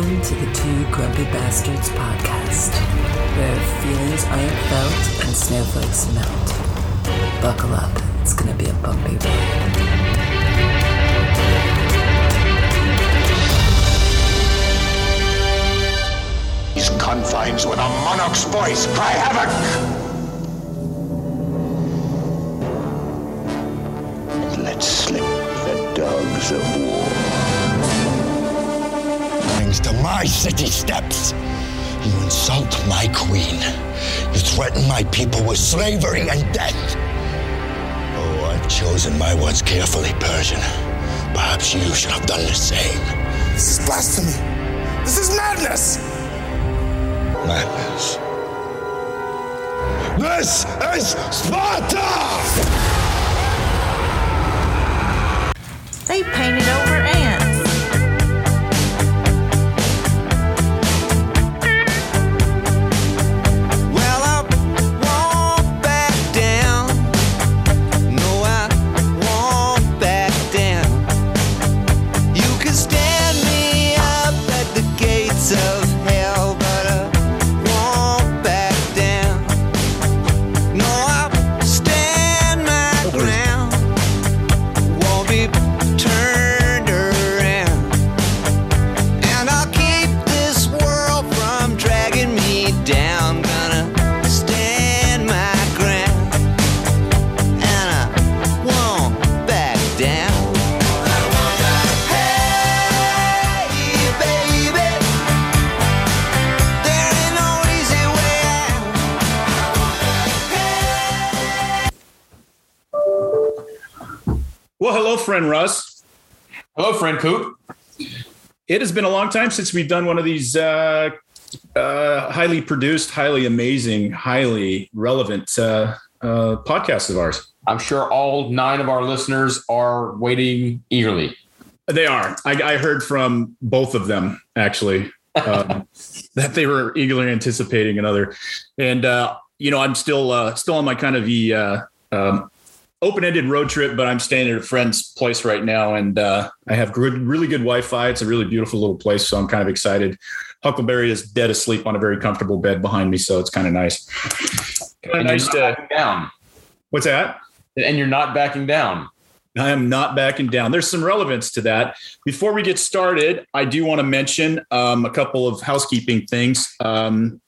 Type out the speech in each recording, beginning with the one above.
Welcome to the Two Grumpy Bastards podcast, where feelings aren't felt and snowflakes melt. Buckle up, it's gonna be a bumpy ride. These confines with a monarch's voice cry havoc! And Let slip the dogs of war. Brings to my city steps. You insult my queen. You threaten my people with slavery and death. Oh, I've chosen my words carefully, Persian. Perhaps you should have done the same. This is blasphemy. This is madness. madness. This is Sparta! They painted over ants. Friend Russ. Hello, friend Coop. It has been a long time since we've done one of these uh, uh, highly produced, highly amazing, highly relevant uh, uh, podcasts of ours. I'm sure all nine of our listeners are waiting eagerly. They are. I, I heard from both of them actually um, that they were eagerly anticipating another, and uh, you know, I'm still uh, still on my kind of the uh, um, open-ended road trip, but I'm staying at a friend's place right now, and uh, I have good, really good Wi-Fi. It's a really beautiful little place, so I'm kind of excited. Huckleberry is dead asleep on a very comfortable bed behind me, so it's kind of nice. Kind of nice to. backing down. What's that? And you're not backing down. I am not backing down. There's some relevance to that. Before we get started, I do want to mention um, a couple of housekeeping things. Um,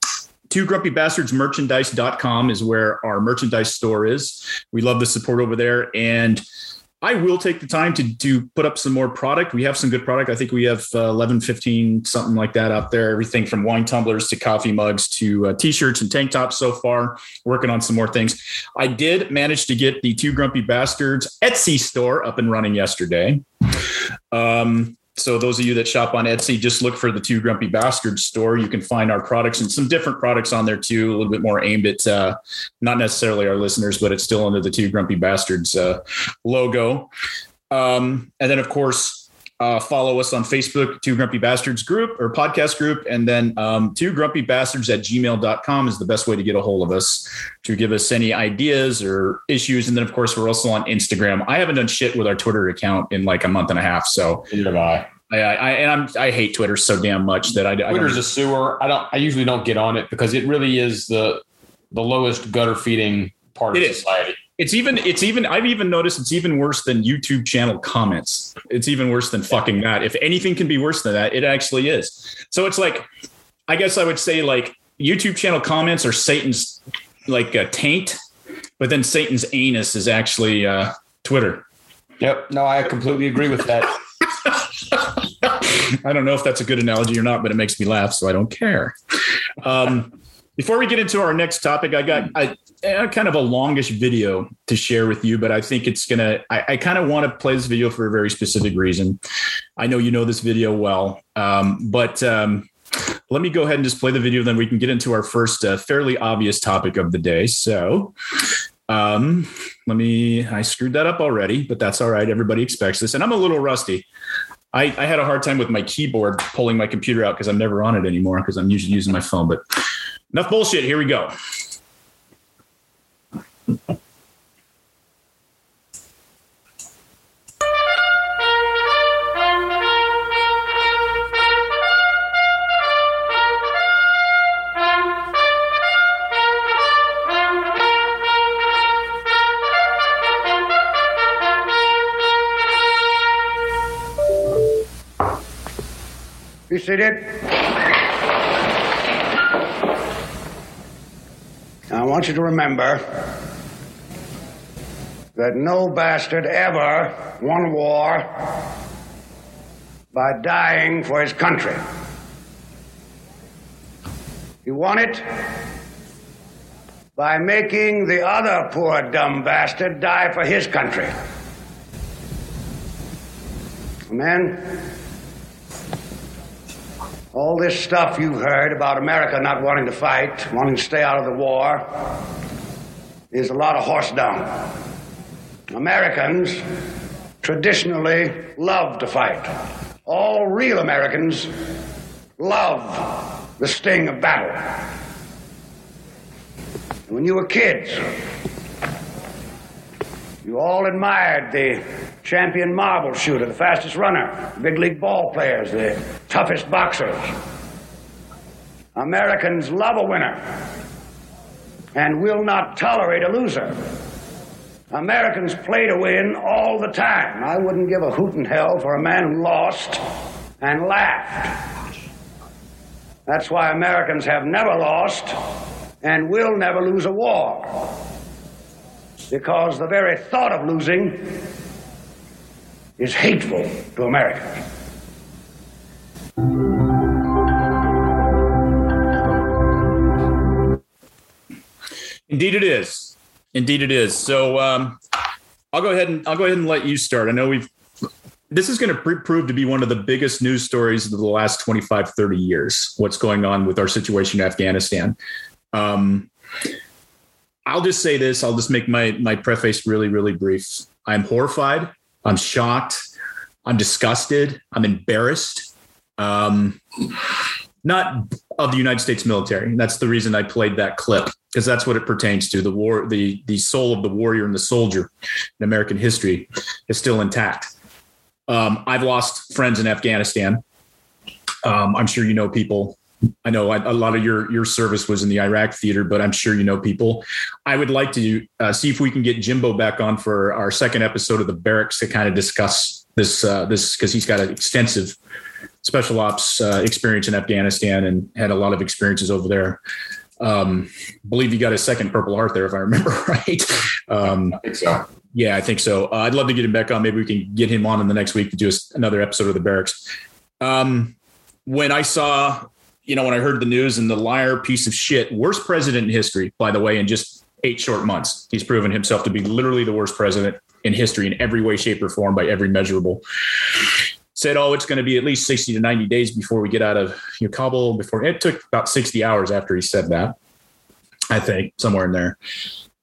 Two Grumpy Bastards merchandise.com is where our merchandise store is. We love the support over there. And I will take the time to, to put up some more product. We have some good product. I think we have uh, 11, 15, something like that out there. Everything from wine tumblers to coffee mugs to uh, t shirts and tank tops so far. Working on some more things. I did manage to get the Two Grumpy Bastards Etsy store up and running yesterday. Um, so those of you that shop on Etsy, just look for the Two Grumpy Bastards store. You can find our products and some different products on there too, a little bit more aimed at uh, not necessarily our listeners, but it's still under the Two Grumpy Bastards uh, logo. Um, and then, of course, uh, follow us on Facebook, Two Grumpy Bastards group or podcast group. And then um, Two Grumpy Bastards at gmail.com is the best way to get a hold of us to give us any ideas or issues. And then, of course, we're also on Instagram. I haven't done shit with our Twitter account in like a month and a half. So Neither have I. I, I and I'm, I hate Twitter so damn much that I, I Twitter's a sewer. I don't. I usually don't get on it because it really is the the lowest gutter feeding part of is. society. It's even it's even I've even noticed it's even worse than YouTube channel comments. It's even worse than fucking that. If anything can be worse than that, it actually is. So it's like, I guess I would say like YouTube channel comments are Satan's like a taint, but then Satan's anus is actually uh, Twitter. Yep. No, I completely agree with that. I don't know if that's a good analogy or not, but it makes me laugh, so I don't care. Um, before we get into our next topic, I got a, a kind of a longish video to share with you, but I think it's gonna. I, I kind of want to play this video for a very specific reason. I know you know this video well, um, but um, let me go ahead and just play the video. Then we can get into our first uh, fairly obvious topic of the day. So. Um, let me, I screwed that up already, but that's all right. Everybody expects this. And I'm a little rusty. I, I had a hard time with my keyboard pulling my computer out because I'm never on it anymore because I'm usually using my phone. But enough bullshit. Here we go. Be seated. I want you to remember that no bastard ever won war by dying for his country. He won it by making the other poor dumb bastard die for his country. Amen? All this stuff you've heard about America not wanting to fight, wanting to stay out of the war, is a lot of horse dung. Americans traditionally love to fight. All real Americans love the sting of battle. When you were kids, you all admired the champion marble shooter, the fastest runner, big league ball players, the toughest boxers. Americans love a winner and will not tolerate a loser. Americans play to win all the time. I wouldn't give a hoot in hell for a man who lost and laughed. That's why Americans have never lost and will never lose a war. Because the very thought of losing is hateful to Americans. Indeed, it is. Indeed, it is. So um, I'll go ahead and I'll go ahead and let you start. I know we've. This is going to pr- prove to be one of the biggest news stories of the last 25, 30 years. What's going on with our situation in Afghanistan? Um, I'll just say this. I'll just make my my preface really, really brief. I'm horrified. I'm shocked. I'm disgusted. I'm embarrassed. Um, not of the United States military. That's the reason I played that clip because that's what it pertains to. The war, the the soul of the warrior and the soldier in American history is still intact. Um, I've lost friends in Afghanistan. Um, I'm sure you know people. I know a a lot of your your service was in the Iraq theater, but I'm sure you know people. I would like to uh, see if we can get Jimbo back on for our second episode of the barracks to kind of discuss this uh, this because he's got an extensive special ops uh, experience in Afghanistan and had a lot of experiences over there. Um, believe you got a second Purple Heart there, if I remember right. Um, I think so. yeah, I think so. Uh, I'd love to get him back on. Maybe we can get him on in the next week to do another episode of the Barracks. Um, when I saw, you know, when I heard the news and the liar piece of shit, worst president in history, by the way, in just eight short months, he's proven himself to be literally the worst president in history in every way, shape, or form by every measurable. Said, oh, it's going to be at least 60 to 90 days before we get out of you know, Kabul. Before it took about 60 hours after he said that, I think, somewhere in there.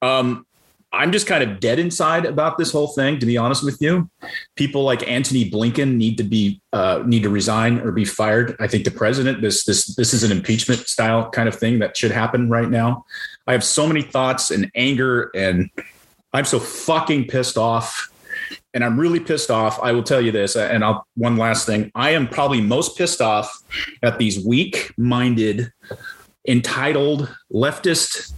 Um, I'm just kind of dead inside about this whole thing, to be honest with you. People like Antony Blinken need to be uh, need to resign or be fired. I think the president this this this is an impeachment style kind of thing that should happen right now. I have so many thoughts and anger, and I'm so fucking pissed off. And I'm really pissed off. I will tell you this, and I'll one last thing. I am probably most pissed off at these weak-minded, entitled leftist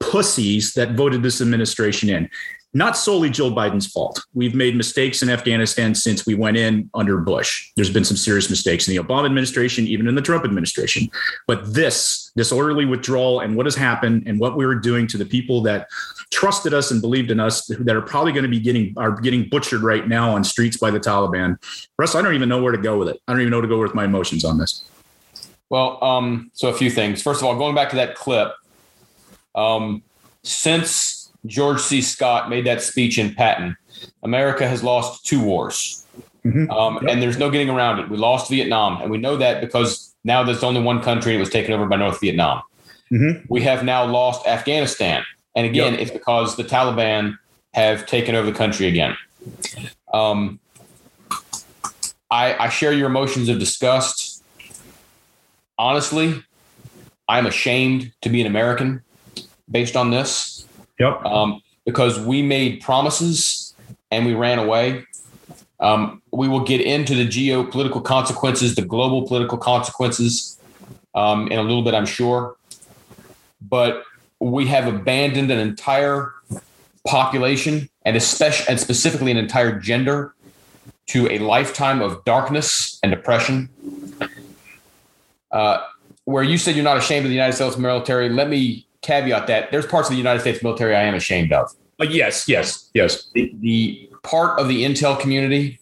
pussies that voted this administration in. Not solely Joe Biden's fault. We've made mistakes in Afghanistan since we went in under Bush. There's been some serious mistakes in the Obama administration, even in the Trump administration. But this disorderly withdrawal and what has happened and what we were doing to the people that trusted us and believed in us that are probably going to be getting are getting butchered right now on streets by the Taliban. Russ, I don't even know where to go with it. I don't even know where to go with my emotions on this. Well, um, so a few things. First of all, going back to that clip, um, since George C. Scott made that speech in Patton, America has lost two wars. Um, And there's no getting around it. We lost Vietnam, and we know that because now there's only one country and it was taken over by North Vietnam. Mhm. We have now lost Afghanistan. And again, Yep. it's because the Taliban have taken over the country again. Um, I, I share your emotions of disgust. Honestly, I'm ashamed to be an American based on this Yep. um, because we made promises and we ran away. Um, we will get into the geopolitical consequences, the global political consequences um, in a little bit, I'm sure. But we have abandoned an entire population and especially and specifically an entire gender to a lifetime of darkness and depression. Uh, where you said you're not ashamed of the United States military, let me caveat that there's parts of the United States military I am ashamed of. Uh, yes, yes, yes. The, the part of the intel community,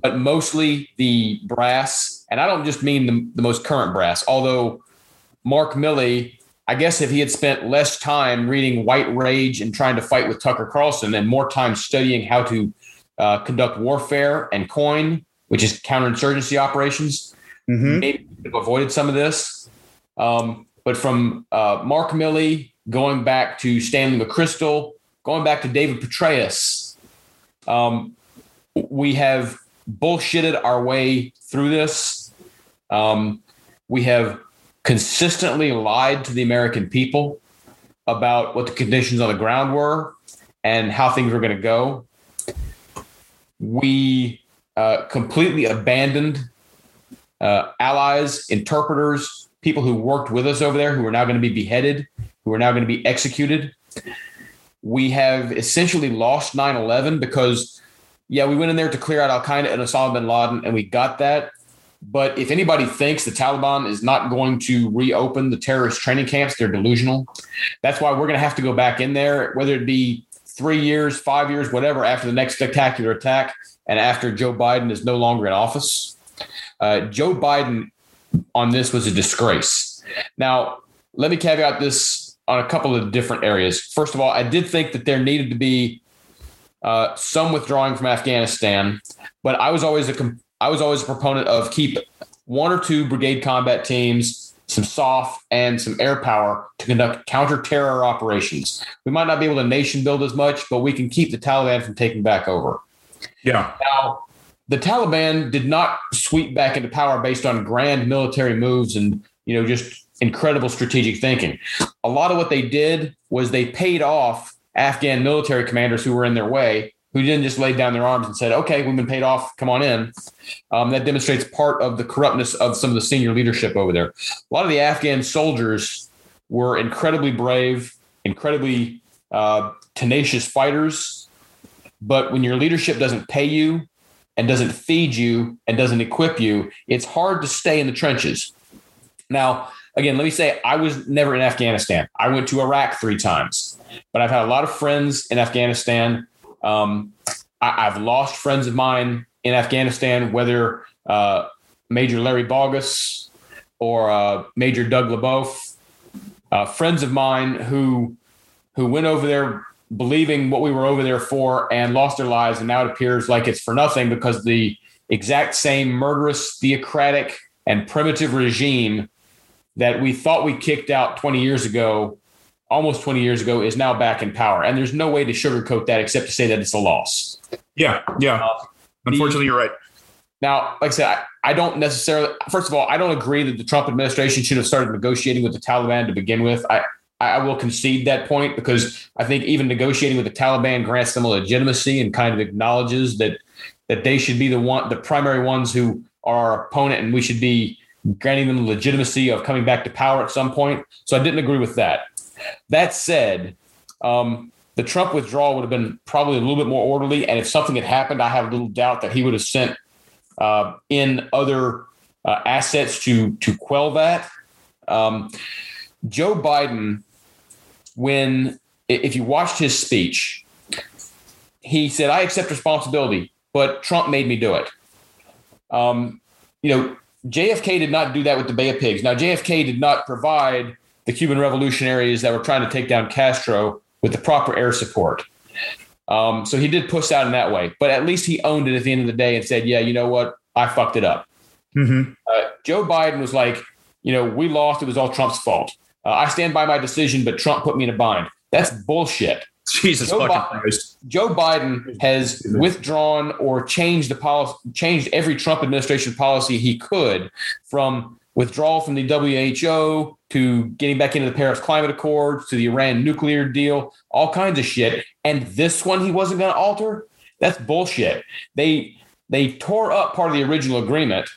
but mostly the brass, and I don't just mean the, the most current brass, although Mark Milley, I guess if he had spent less time reading White Rage and trying to fight with Tucker Carlson and more time studying how to uh, conduct warfare and coin, which is counterinsurgency operations, Mhm. maybe have avoided some of this. Um, but from uh, Mark Milley going back to Stanley McChrystal, going back to David Petraeus, um, we have bullshitted our way through this. Um, we have consistently lied to the American people about what the conditions on the ground were and how things were going to go. We uh, completely abandoned uh, allies, interpreters, people who worked with us over there who are now going to be beheaded, who are now going to be executed. We have essentially lost 9 11 because, yeah, we went in there to clear out Al Qaeda and Osama bin Laden, and we got that. But if anybody thinks the Taliban is not going to reopen the terrorist training camps, they're delusional. That's why we're going to have to go back in there, whether it be three years, five years, whatever, after the next spectacular attack and after Joe Biden is no longer in office. Uh, Joe Biden on this was a disgrace. Now, let me caveat this on a couple of different areas. First of all, I did think that there needed to be uh, some withdrawing from Afghanistan, but I was always a I was always a proponent of keep one or two brigade combat teams, some soft and some air power to conduct counter terror operations. We might not be able to nation build as much, but we can keep the Taliban from taking back over. Yeah. Now, the Taliban did not sweep back into power based on grand military moves and you know just incredible strategic thinking. A lot of what they did was they paid off Afghan military commanders who were in their way, who didn't just lay down their arms and said, "Okay, we've been paid off. Come on in." Um, that demonstrates part of the corruptness of some of the senior leadership over there. A lot of the Afghan soldiers were incredibly brave, incredibly uh, tenacious fighters. But when your leadership doesn't pay you and doesn't feed you and doesn't equip you, it's hard to stay in the trenches. Now, again, let me say I was never in Afghanistan. I went to Iraq three times, but I've had a lot of friends in Afghanistan. Um, I, I've lost friends of mine in Afghanistan, whether uh, Major Larry Bogus or uh, Major Doug LeBoeuf, uh, friends of mine who who went over there believing what we were over there for and lost their lives, and now it appears like it's for nothing because the exact same murderous, theocratic, and primitive regime that we thought we kicked out 20 years ago, almost 20 years ago, is now back in power. And there's no way to sugarcoat that except to say that it's a loss. Yeah. Yeah. Uh, Unfortunately, you're right. Now, like I said, I, I don't necessarily. First of all, I don't agree that the Trump administration should have started negotiating with the Taliban to begin with. I I will concede that point because I think even negotiating with the Taliban grants them a legitimacy and kind of acknowledges that that they should be the one, the primary ones who are our opponent, and we should be granting them the legitimacy of coming back to power at some point. So I didn't agree with that. That said, um, the Trump withdrawal would have been probably a little bit more orderly, and if something had happened, I have little doubt that he would have sent uh, in other uh, assets to to quell that. Um, Joe Biden, when if you watched his speech, he said, "I accept responsibility, but Trump made me do it." Um, you know, JFK did not do that with the Bay of Pigs. Now, JFK did not provide the Cuban revolutionaries that were trying to take down Castro with the proper air support. Um, so he did push out in that way, but at least he owned it at the end of the day and said, "Yeah, you know what? I fucked it up." Mm-hmm. Uh, Joe Biden was like, "You know, we lost. It was all Trump's fault. Uh, I stand by my decision, but Trump put me in a bind." That's bullshit. Jesus Joe fucking Biden- Christ. Joe Biden has withdrawn or changed the policy, changed every Trump administration policy he could from withdrawal from the WHO to getting back into the Paris Climate Accords to the Iran nuclear deal, all kinds of shit. And this one he wasn't going to alter. That's bullshit. They they tore up part of the original agreement.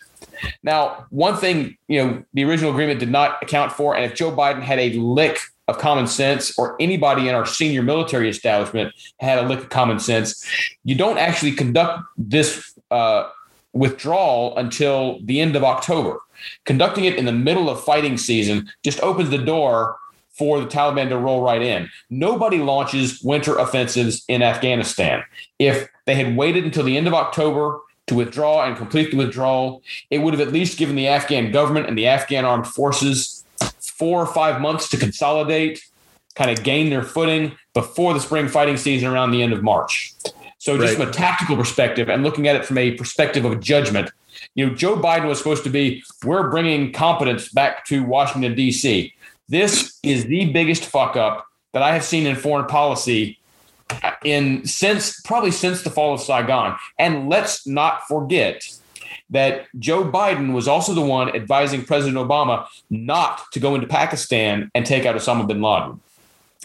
Now, one thing you know, the original agreement did not account for, and if Joe Biden had a lick of common sense, or anybody in our senior military establishment had a lick of common sense, you don't actually conduct this uh, withdrawal until the end of October. Conducting it in the middle of fighting season just opens the door for the Taliban to roll right in. Nobody launches winter offensives in Afghanistan. If they had waited until the end of October to withdraw and complete the withdrawal, it would have at least given the Afghan government and the Afghan armed forces four or five months to consolidate, kind of gain their footing before the spring fighting season around the end of March. So, just Right. from a tactical perspective and looking at it from a perspective of judgment, you know, Joe Biden was supposed to be, we're bringing competence back to Washington, D.C. This is the biggest fuck up that I have seen in foreign policy in since probably since the fall of Saigon. And let's not forget that Joe Biden was also the one advising President Obama not to go into Pakistan and take out Osama bin Laden.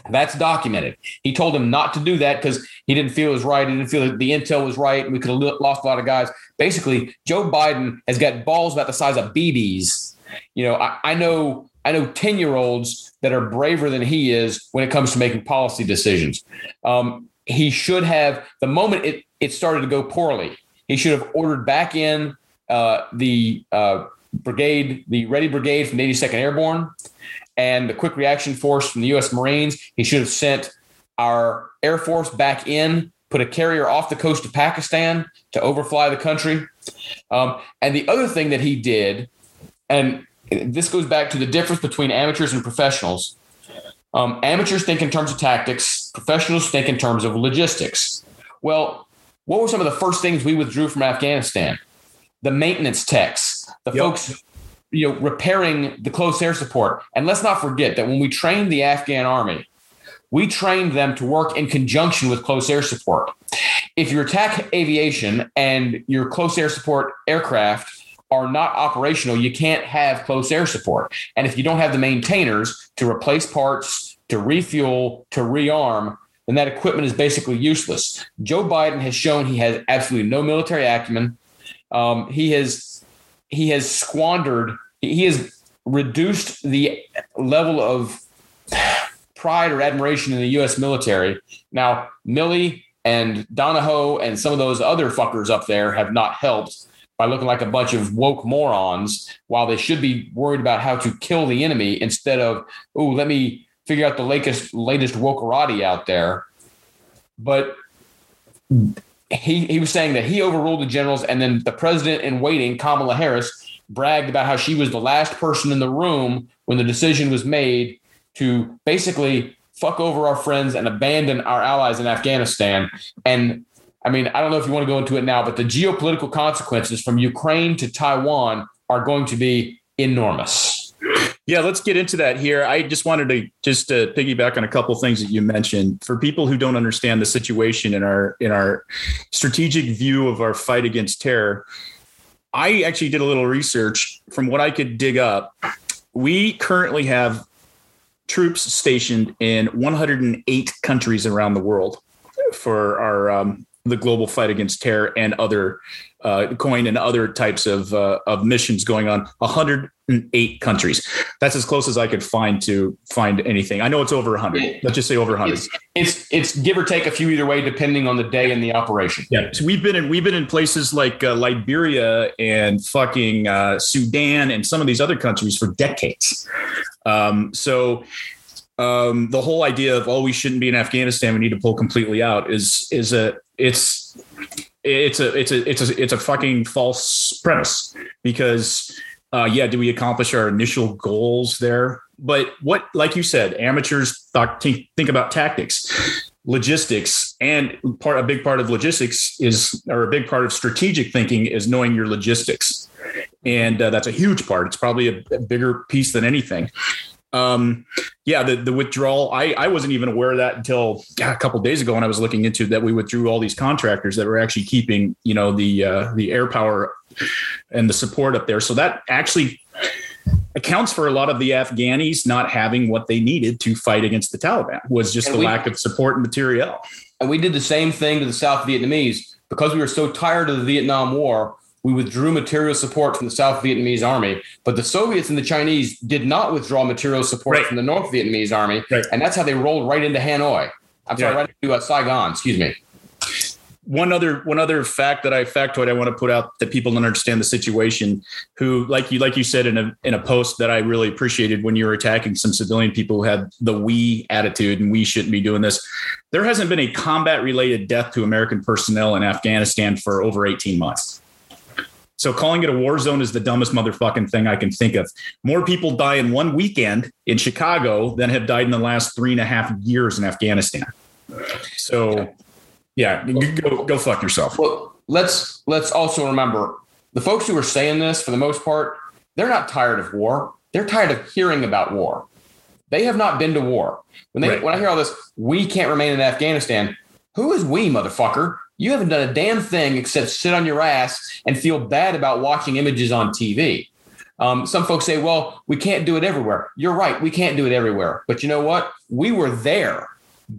That's documented. He told him not to do that because he didn't feel it was right. He didn't feel that the intel was right, we could have lost a lot of guys. Basically, Joe Biden has got balls about the size of BBs. You know, I, I know I know ten year olds that are braver than he is when it comes to making policy decisions. Um, he should have the moment it it started to go poorly. He should have ordered back in uh, the uh, brigade, the Ready Brigade from the 82nd Airborne, and the Quick Reaction Force from the U.S. Marines. He should have sent our Air Force back in, put a carrier off the coast of Pakistan to overfly the country. Um, and the other thing that he did, and this goes back to the difference between amateurs and professionals. Um, amateurs think in terms of tactics, professionals think in terms of logistics. Well, what were some of the first things we withdrew from Afghanistan? The maintenance techs, the Yep. folks you know repairing the close air support. And let's not forget that when we trained the Afghan army, we trained them to work in conjunction with close air support. If your attack aviation and your close air support aircraft are not operational, you can't have close air support. And if you don't have the maintainers to replace parts, to refuel, to rearm, then that equipment is basically useless. Joe Biden has shown he has absolutely no military acumen. Um, he has he has squandered. He has reduced the level of pride or admiration in the U.S. military. Now, Milley and Donahoe and some of those other fuckers up there have not helped by looking like a bunch of woke morons while they should be worried about how to kill the enemy instead of, oh, let me figure out the latest latest wokerati out there. But he he was saying that he overruled the generals, and then the president in waiting, Kamala Harris, bragged about how she was the last person in the room when the decision was made to basically fuck over our friends and abandon our allies in Afghanistan. And I mean, I don't know if you want to go into it now, but the geopolitical consequences from Ukraine to Taiwan are going to be enormous. Yeah, let's get into that here. I just wanted to just uh, piggyback on a couple things that you mentioned. For people who don't understand the situation in our in our strategic view of our fight against terror, I actually did a little research from what I could dig up. We currently have troops stationed in 108 countries around the world for our um, the global fight against terror and other uh, coin and other types of uh, of missions going on. 108 countries. That's as close as I could find to find anything. I know it's over 100. Let's just say over 100. It's, it's it's give or take a few either way, depending on the day and the operation. Yeah, so we've been in we've been in places like uh, Liberia and fucking uh, Sudan and some of these other countries for decades. Um, so um, the whole idea of oh we shouldn't be in Afghanistan, we need to pull completely out is is a it's it's a it's a it's a it's a fucking false premise because uh, yeah, do we accomplish our initial goals there? But what, like you said, amateurs think, think about tactics logistics and part a big part of logistics is or a big part of strategic thinking is knowing your logistics. And uh, that's a huge part. It's probably a, a bigger piece than anything um yeah the, the withdrawal i i wasn't even aware of that until God, a couple days ago when i was looking into that we withdrew all these contractors that were actually keeping you know the uh the air power and the support up there so that actually accounts for a lot of the Afghanis not having what they needed to fight against the Taliban was just And the we- lack of support and materiel. And we did the same thing to the South Vietnamese because we were so tired of the Vietnam War. We withdrew material support from the South Vietnamese army, but the Soviets and the Chinese did not withdraw material support Right. from the North Vietnamese army, Right. and that's how they rolled right into Hanoi. I'm sorry, Yeah. right into uh, Saigon. Excuse me. one other one other fact that I factoid I want to put out that people don't understand the situation. Who like you like you said in a in a post that I really appreciated when you were attacking some civilian people who had the we attitude and we shouldn't be doing this. There hasn't been a combat related death to American personnel in Afghanistan for over 18 months. So calling it a war zone is the dumbest motherfucking thing I can think of. More people die in one weekend in Chicago than have died in the last three and a half years in Afghanistan. So, yeah, go go fuck yourself. Well, let's let's also remember the folks who are saying this for the most part, they're not tired of war. They're tired of hearing about war. They have not been to war. When they Right. when I hear all this, we can't remain in Afghanistan. Who is we, motherfucker? You haven't done a damn thing except sit on your ass and feel bad about watching images on TV. Um, some folks say, well, we can't do it everywhere. You're right. We can't do it everywhere. But you know what? We were there.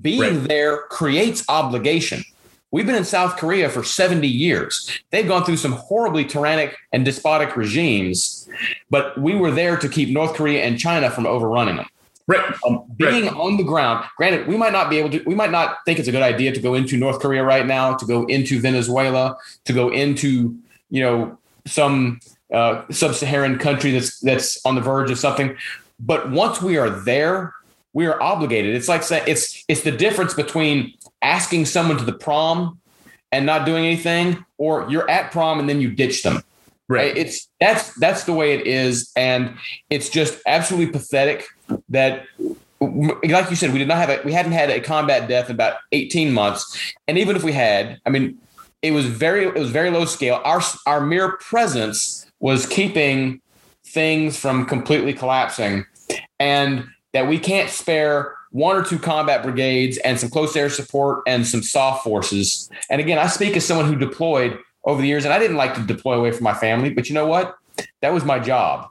Being Right. there creates obligation. We've been in South Korea for 70 years. They've gone through some horribly tyrannic and despotic regimes, but we were there to keep North Korea and China from overrunning them. Right. Um, being on the ground, granted, we might not be able to, we might not think it's a good idea to go into North Korea right now, to go into Venezuela, to go into, you know, some uh, sub-Saharan country that's that's on the verge of something. But once we are there, we are obligated. It's like saying it's it's the difference between asking someone to the prom and not doing anything, or you're at prom and then you ditch them. Right. It's that's that's the way it is, and it's just absolutely pathetic that, like you said, we did not have a we hadn't had a combat death in about eighteen months, and even if we had, I mean, it was very it was very low scale. Our our mere presence was keeping things from completely collapsing, and that we can't spare one or two combat brigades and some close air support and some soft forces. And again, I speak as someone who deployed over the years, and I didn't like to deploy away from my family, but you know what? That was my job.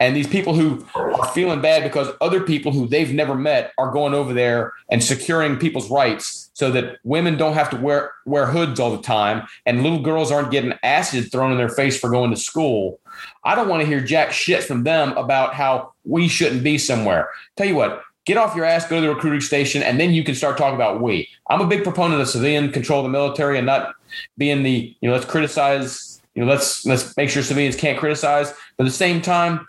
And these people who are feeling bad because other people who they've never met are going over there and securing people's rights so that women don't have to wear wear hoods all the time and little girls aren't getting acid thrown in their face for going to school. I don't want to hear jack shit from them about how we shouldn't be somewhere. Tell you what, get off your ass, go to the recruiting station, and then you can start talking about we. I'm a big proponent of civilian control of the military and not being the, you know, let's criticize, you know, let's let's make sure civilians can't criticize. But at the same time,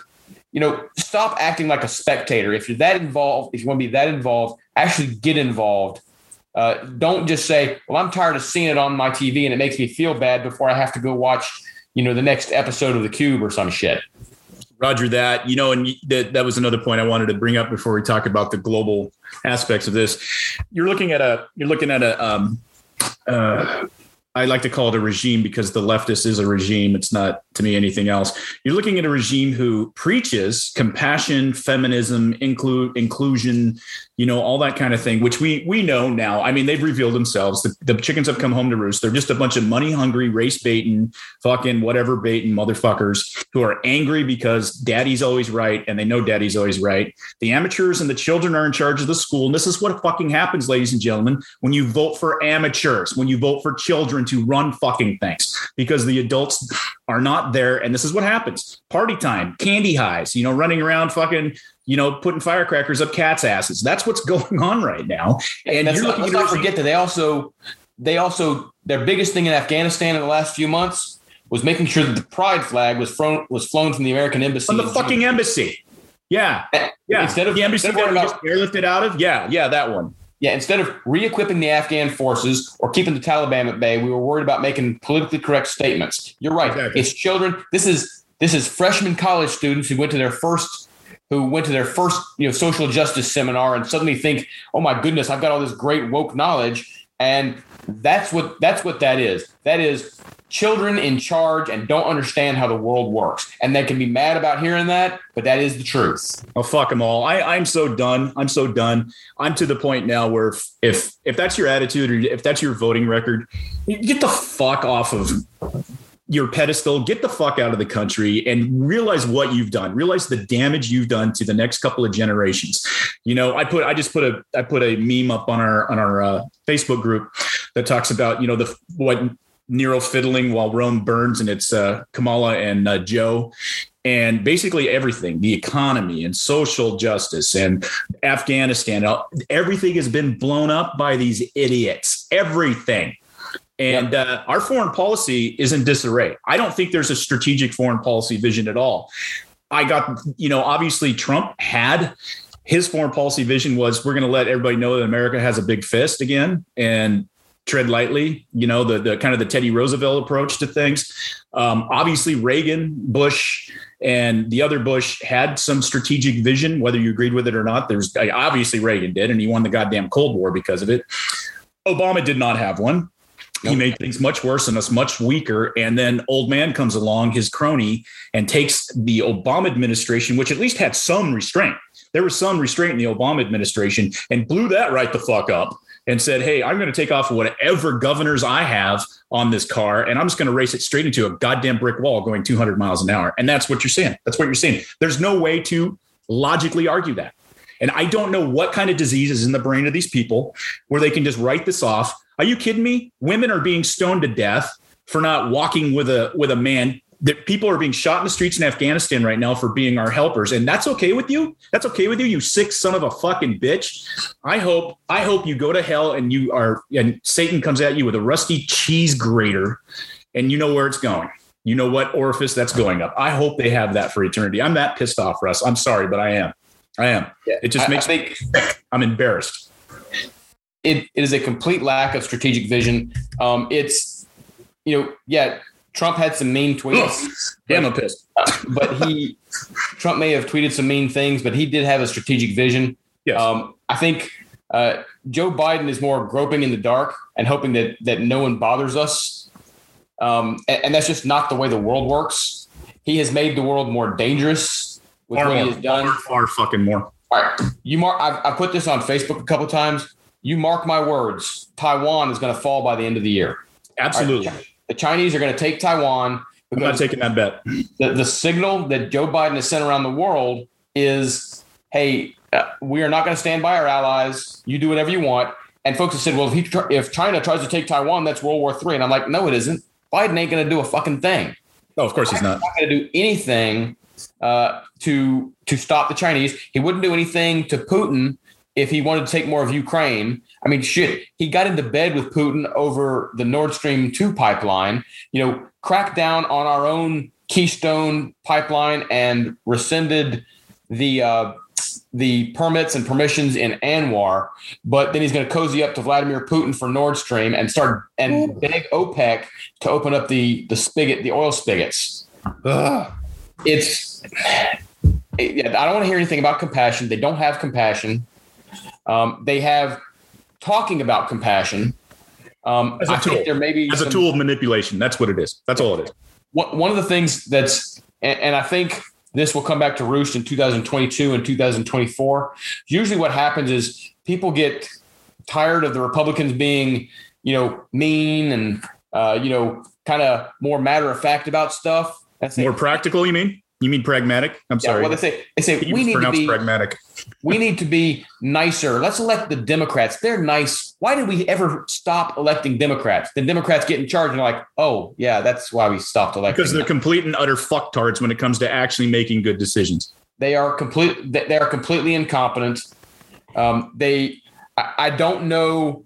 you know, stop acting like a spectator. If you're that involved, if you want to be that involved, actually get involved. Uh, don't just say, "Well, I'm tired of seeing it on my TV and it makes me feel bad before I have to go watch, you know, the next episode of The Cube or some shit." Roger that. You know, and that that was another point I wanted to bring up before we talk about the global aspects of this. You're looking at a you're looking at a um uh I like to call it a regime because the leftist is a regime. It's not to me anything else. You're looking at a regime who preaches compassion, feminism, include inclusion, you know, all that kind of thing, which we we know now. I mean, they've revealed themselves. The, the chickens have come home to roost. They're just a bunch of money hungry, race baiting, fucking whatever baiting motherfuckers who are angry because daddy's always right and they know daddy's always right. The amateurs and the children are in charge of the school. And this is what fucking happens, ladies and gentlemen, when you vote for amateurs, when you vote for children to run fucking things because the adults are not there. And this is what happens party time, candy highs, you know, running around fucking, you know, putting firecrackers up cats' asses. That's what's going on right now. And you're not, looking let's not forget that they also they also their biggest thing in Afghanistan in the last few months was making sure that the pride flag was flown was flown from the American embassy from the in fucking embassy. Yeah. Eh, yeah. Instead of the embassy instead of that just airlifted out of. Yeah. Yeah. That one. Yeah, instead of re-equipping the Afghan forces or keeping the Taliban at bay, we were worried about making politically correct statements. You're right. Exactly. It's children. This is this is freshman college students who went to their first who went to their first, you know, social justice seminar and suddenly think, "Oh my goodness, I've got all this great woke knowledge." And that's what that's what that is. That is children in charge and don't understand how the world works. And they can be mad about hearing that, but that is the truth. Oh fuck them all. I, I'm so done. I'm so done. I'm to the point now where if, if if that's your attitude or if that's your voting record, get the fuck off of your pedestal. Get the fuck out of the country and realize what you've done. Realize the damage you've done to the next couple of generations. You know, I put I just put a I put a meme up on our on our uh, Facebook group that talks about you know the what Nero fiddling while Rome burns, and it's uh, Kamala and uh, Joe and basically everything the economy and social justice and afghanistan everything has been blown up by these idiots everything And uh, our foreign policy is in disarray. I don't think there's a strategic foreign policy vision at all. I got, you know, obviously Trump had his foreign policy vision was we're going to let everybody know that America has a big fist again and tread lightly. You know, the the kind of the Teddy Roosevelt approach to things. Um, obviously, Reagan, Bush, and the other Bush had some strategic vision, whether you agreed with it or not. There's obviously Reagan did, and he won the goddamn Cold War because of it. Obama did not have one. He made things much worse and us much weaker. And then old man comes along, his crony, and takes the Obama administration, which at least had some restraint. There was some restraint in the Obama administration and blew that right the fuck up and said, Hey, I'm going to take off whatever governors I have on this car and I'm just going to race it straight into a goddamn brick wall going 200 miles an hour. And that's what you're saying. That's what you're saying. There's no way to logically argue that. And I don't know what kind of disease is in the brain of these people where they can just write this off. Are you kidding me? Women are being stoned to death for not walking with a with a man. That people are being shot in the streets in Afghanistan right now for being our helpers, and that's okay with you. That's okay with you, you sick son of a fucking bitch. I hope I hope you go to hell and you are and Satan comes at you with a rusty cheese grater, and you know where it's going. You know what orifice that's going up. I hope they have that for eternity. I'm that pissed off, Russ. I'm sorry, but I am. I am. It just I- I makes think- me. I'm embarrassed. it, it is a complete lack of strategic vision. Um, it's, you know, yeah, Trump had some mean tweets, Damn, I'm pissed. but he, Trump may have tweeted some mean things, but he did have a strategic vision. Yes. Um, I think uh, Joe Biden is more groping in the dark and hoping that that no one bothers us, um, and, and that's just not the way the world works. He has made the world more dangerous with far what he has done. far, far fucking more. All right, you mark. I've, I put this on Facebook a couple times. You mark my words. Taiwan is going to fall by the end of the year. Absolutely. Right, the Chinese are going to take Taiwan I'm not taking that bet. the, the signal that Joe Biden has sent around the world is, hey, uh, we are not going to stand by our allies. You do whatever you want. And folks have said, well, if, he, if China tries to take Taiwan, that's World War III. And I'm like, no, it isn't. Biden ain't going to do a fucking thing. No, of course he's not. not going to do anything uh, to to stop the Chinese. He wouldn't do anything to Putin if he wanted to take more of Ukraine. I mean, shit, he got into bed with Putin over the Nord Stream 2 pipeline, you know, cracked down on our own Keystone pipeline and rescinded the uh, the permits and permissions in ANWR, but then he's going to cozy up to Vladimir Putin for Nord Stream and start and beg OPEC to open up the the spigot, the oil spigots. Ugh. It's yeah, I don't want to hear anything about compassion. They don't have compassion. Um, they have talking about compassion. Um, As a I think tool. there may be As a tool of manipulation. That's what it is. That's all it is. one of the things that's and, and I think this will come back to roost in 2022 and 2024. Usually, what happens is people get tired of the Republicans being, you know, mean and uh, you know, kind of more matter of fact about stuff. That's More practical, you mean? You mean pragmatic? I'm yeah, sorry. well, they say they say we need to pronounce be pragmatic. we need to be nicer. Let's elect the Democrats. They're nice. Why did we ever stop electing Democrats? The Democrats get in charge and they're like, oh yeah, that's why we stopped electing. Because they're them. complete and utter fucktards when it comes to actually making good decisions. They are complete. They they are completely incompetent. Um, they, I, I don't know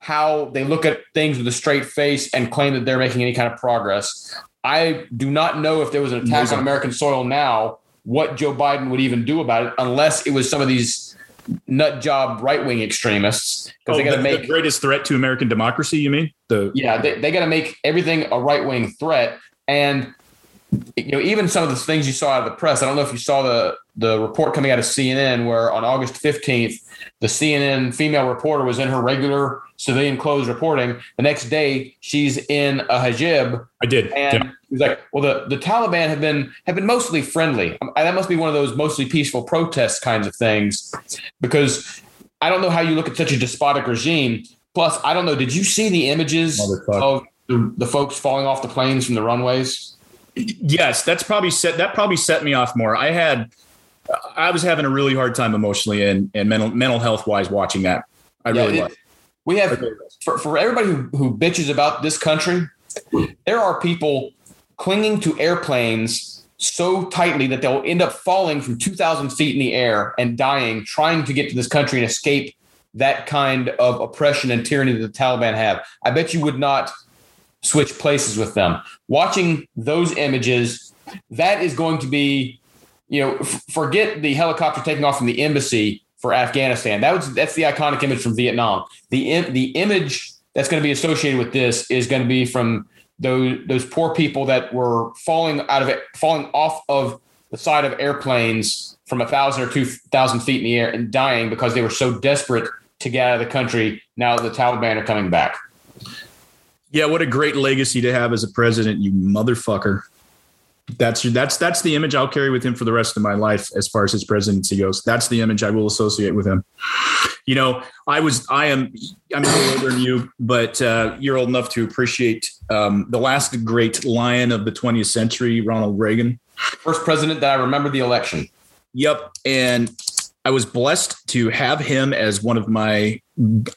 how they look at things with a straight face and claim that they're making any kind of progress. I do not know if there was an attack on American soil now, what Joe Biden would even do about it, unless it was some of these nut job right wing extremists because Oh, they got to the, make the greatest threat to American democracy, you mean? The yeah, they, they got to make everything a right wing threat. And you know, even some of the things you saw out of the press. I don't know if you saw the the report coming out of CNN, where on August fifteenth, the CNN female reporter was in her regular civilian clothes reporting. The next day, she's in a hijab, I did. and Yeah. he was like, "Well, the, the Taliban have been have been mostly friendly. Um, that must be one of those mostly peaceful protest kinds of things, because I don't know how you look at such a despotic regime. Plus, I don't know. Did you see the images of the, the folks falling off the planes from the runways? Yes, that's probably set that probably set me off more. I had I was having a really hard time emotionally and, and mental mental health wise watching that. I Yeah, really it- was. We have for, for everybody who, who bitches about this country, there are people clinging to airplanes so tightly that they'll end up falling from 2,000 feet in the air and dying trying to get to this country and escape that kind of oppression and tyranny that the Taliban have. I bet you would not switch places with them. Watching those images, that is going to be, you know, f- forget the helicopter taking off from the embassy for Afghanistan. That was that's the iconic image from Vietnam. The im- the image that's going to be associated with this is going to be from those those poor people that were falling out of it, falling off of the side of airplanes from a thousand or two thousand feet in the air and dying because they were so desperate to get out of the country. Now the Taliban are coming back. Yeah, what a great legacy to have as a president, you motherfucker. That's that's that's the image I'll carry with him for the rest of my life as far as his presidency goes. That's the image I will associate with him. You know, I was I am I'm a little older than you, but uh, you're old enough to appreciate um, the last great lion of the 20th century, Ronald Reagan. First president that I remember the election. Yep, and I was blessed to have him as one of my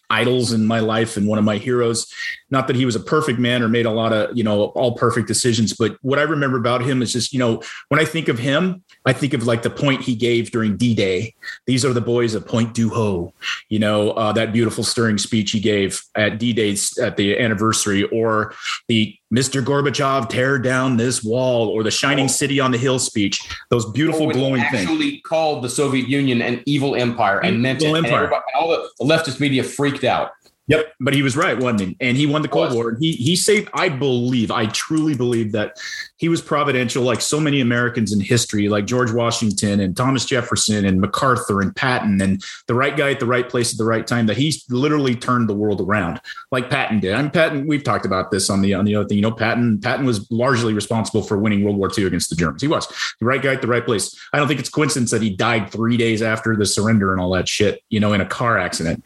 idols in my life and one of my heroes. Not that he was a perfect man or made a lot of, you know, all perfect decisions, but what I remember about him is just, you know, when I think of him, I think of like the point he gave during D Day. These are the boys of Pointe du Hoc, you know, uh, that beautiful, stirring speech he gave at D Day's at the anniversary, or the Mr. Gorbachev, tear down this wall, or the Shining City on the Hill speech. Those beautiful, When he glowing things. actually called the Soviet Union an evil empire and meant it. Evil And empire. everybody- all the leftist media freaked out. Yep, but he was right, wasn't he? And he won the Cold War. And he he saved. I believe, I truly believe that he was providential, like so many Americans in history, like George Washington and Thomas Jefferson and MacArthur and Patton, and the right guy at the right place at the right time. That he literally turned the world around, like Patton did. I'm Patton. We've talked about this on the on the other thing. You know, Patton. Patton was largely responsible for winning World War II against the Germans. He was the right guy at the right place. I don't think it's coincidence that he died three days after the surrender and all that shit. You know, in a car accident.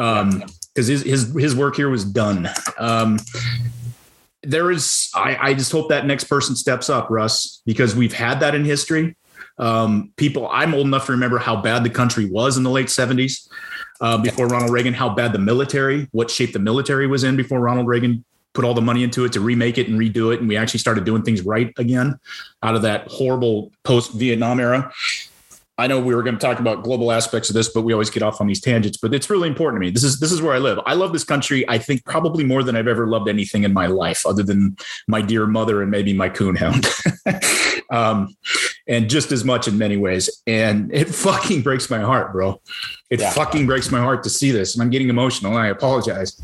Um, because his, his his work here was done. Um, there is, I, I just hope that next person steps up, Russ, because we've had that in history. Um, people, I'm old enough to remember how bad the country was in the late 70s uh, before Ronald Reagan, how bad the military, what shape the military was in before Ronald Reagan put all the money into it to remake it and redo it. And we actually started doing things right again out of that horrible post Vietnam era. I know we were going to talk about global aspects of this, but we always get off on these tangents. But it's really important to me. This is this is where I live. I love this country. I think probably more than I've ever loved anything in my life, other than my dear mother and maybe my coonhound, um, and just as much in many ways. And it fucking breaks my heart, bro. It Yeah. fucking breaks my heart to see this, and I'm getting emotional. And I apologize,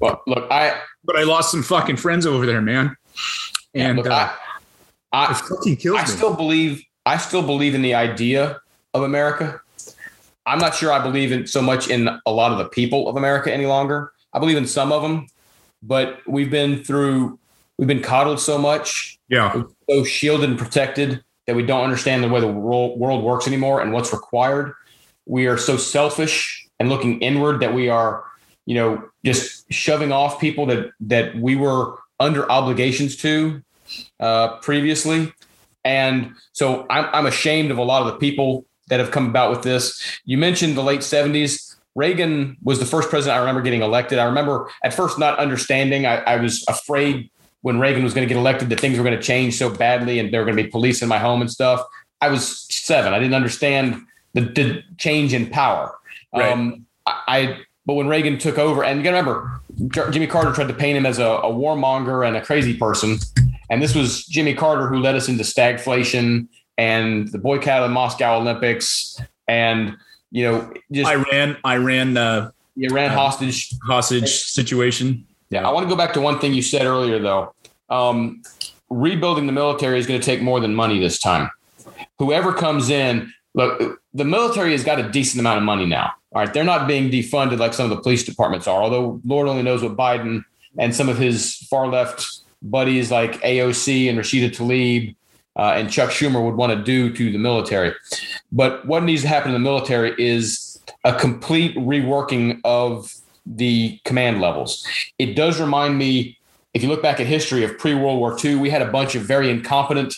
Well, look, I but I lost some fucking friends over there, man. And look, uh, I, it I, I me. still believe I still believe in the idea of America. I'm not sure I believe in so much in a lot of the people of America any longer. I believe in some of them, but we've been through we've been coddled so much, yeah, so shielded and protected that we don't understand the way the world, works anymore and what's required. We are so selfish and looking inward that we are, you know, just shoving off people that that we were under obligations to uh, previously. And so I'm, I'm ashamed of a lot of the people that have come about with this. You mentioned the late 70s. Reagan was the first president I remember getting elected. I remember at first not understanding. I, I was afraid when Reagan was going to get elected that things were going to change so badly and there were going to be police in my home and stuff. I was seven. I didn't understand the, the change in power. Right. Um, I, I but when Reagan took over, and you got to remember, Jimmy Carter tried to paint him as a, a warmonger and a crazy person. And this was Jimmy Carter who led us into stagflation and the boycott of the Moscow Olympics and, you know, just Iran, Iran uh, the Iran hostage. hostage situation. Yeah. I want to go back to one thing you said earlier, though. Um, rebuilding the military is going to take more than money this time. Whoever comes in, look, the military has got a decent amount of money now. All right. They're not being defunded like some of the police departments are, although Lord only knows what Biden and some of his far left buddies like AOC and Rashida Tlaib uh, and Chuck Schumer would want to do to the military. But what needs to happen in the military is a complete reworking of the command levels. It does remind me, if you look back at history of pre World War II, we had a bunch of very incompetent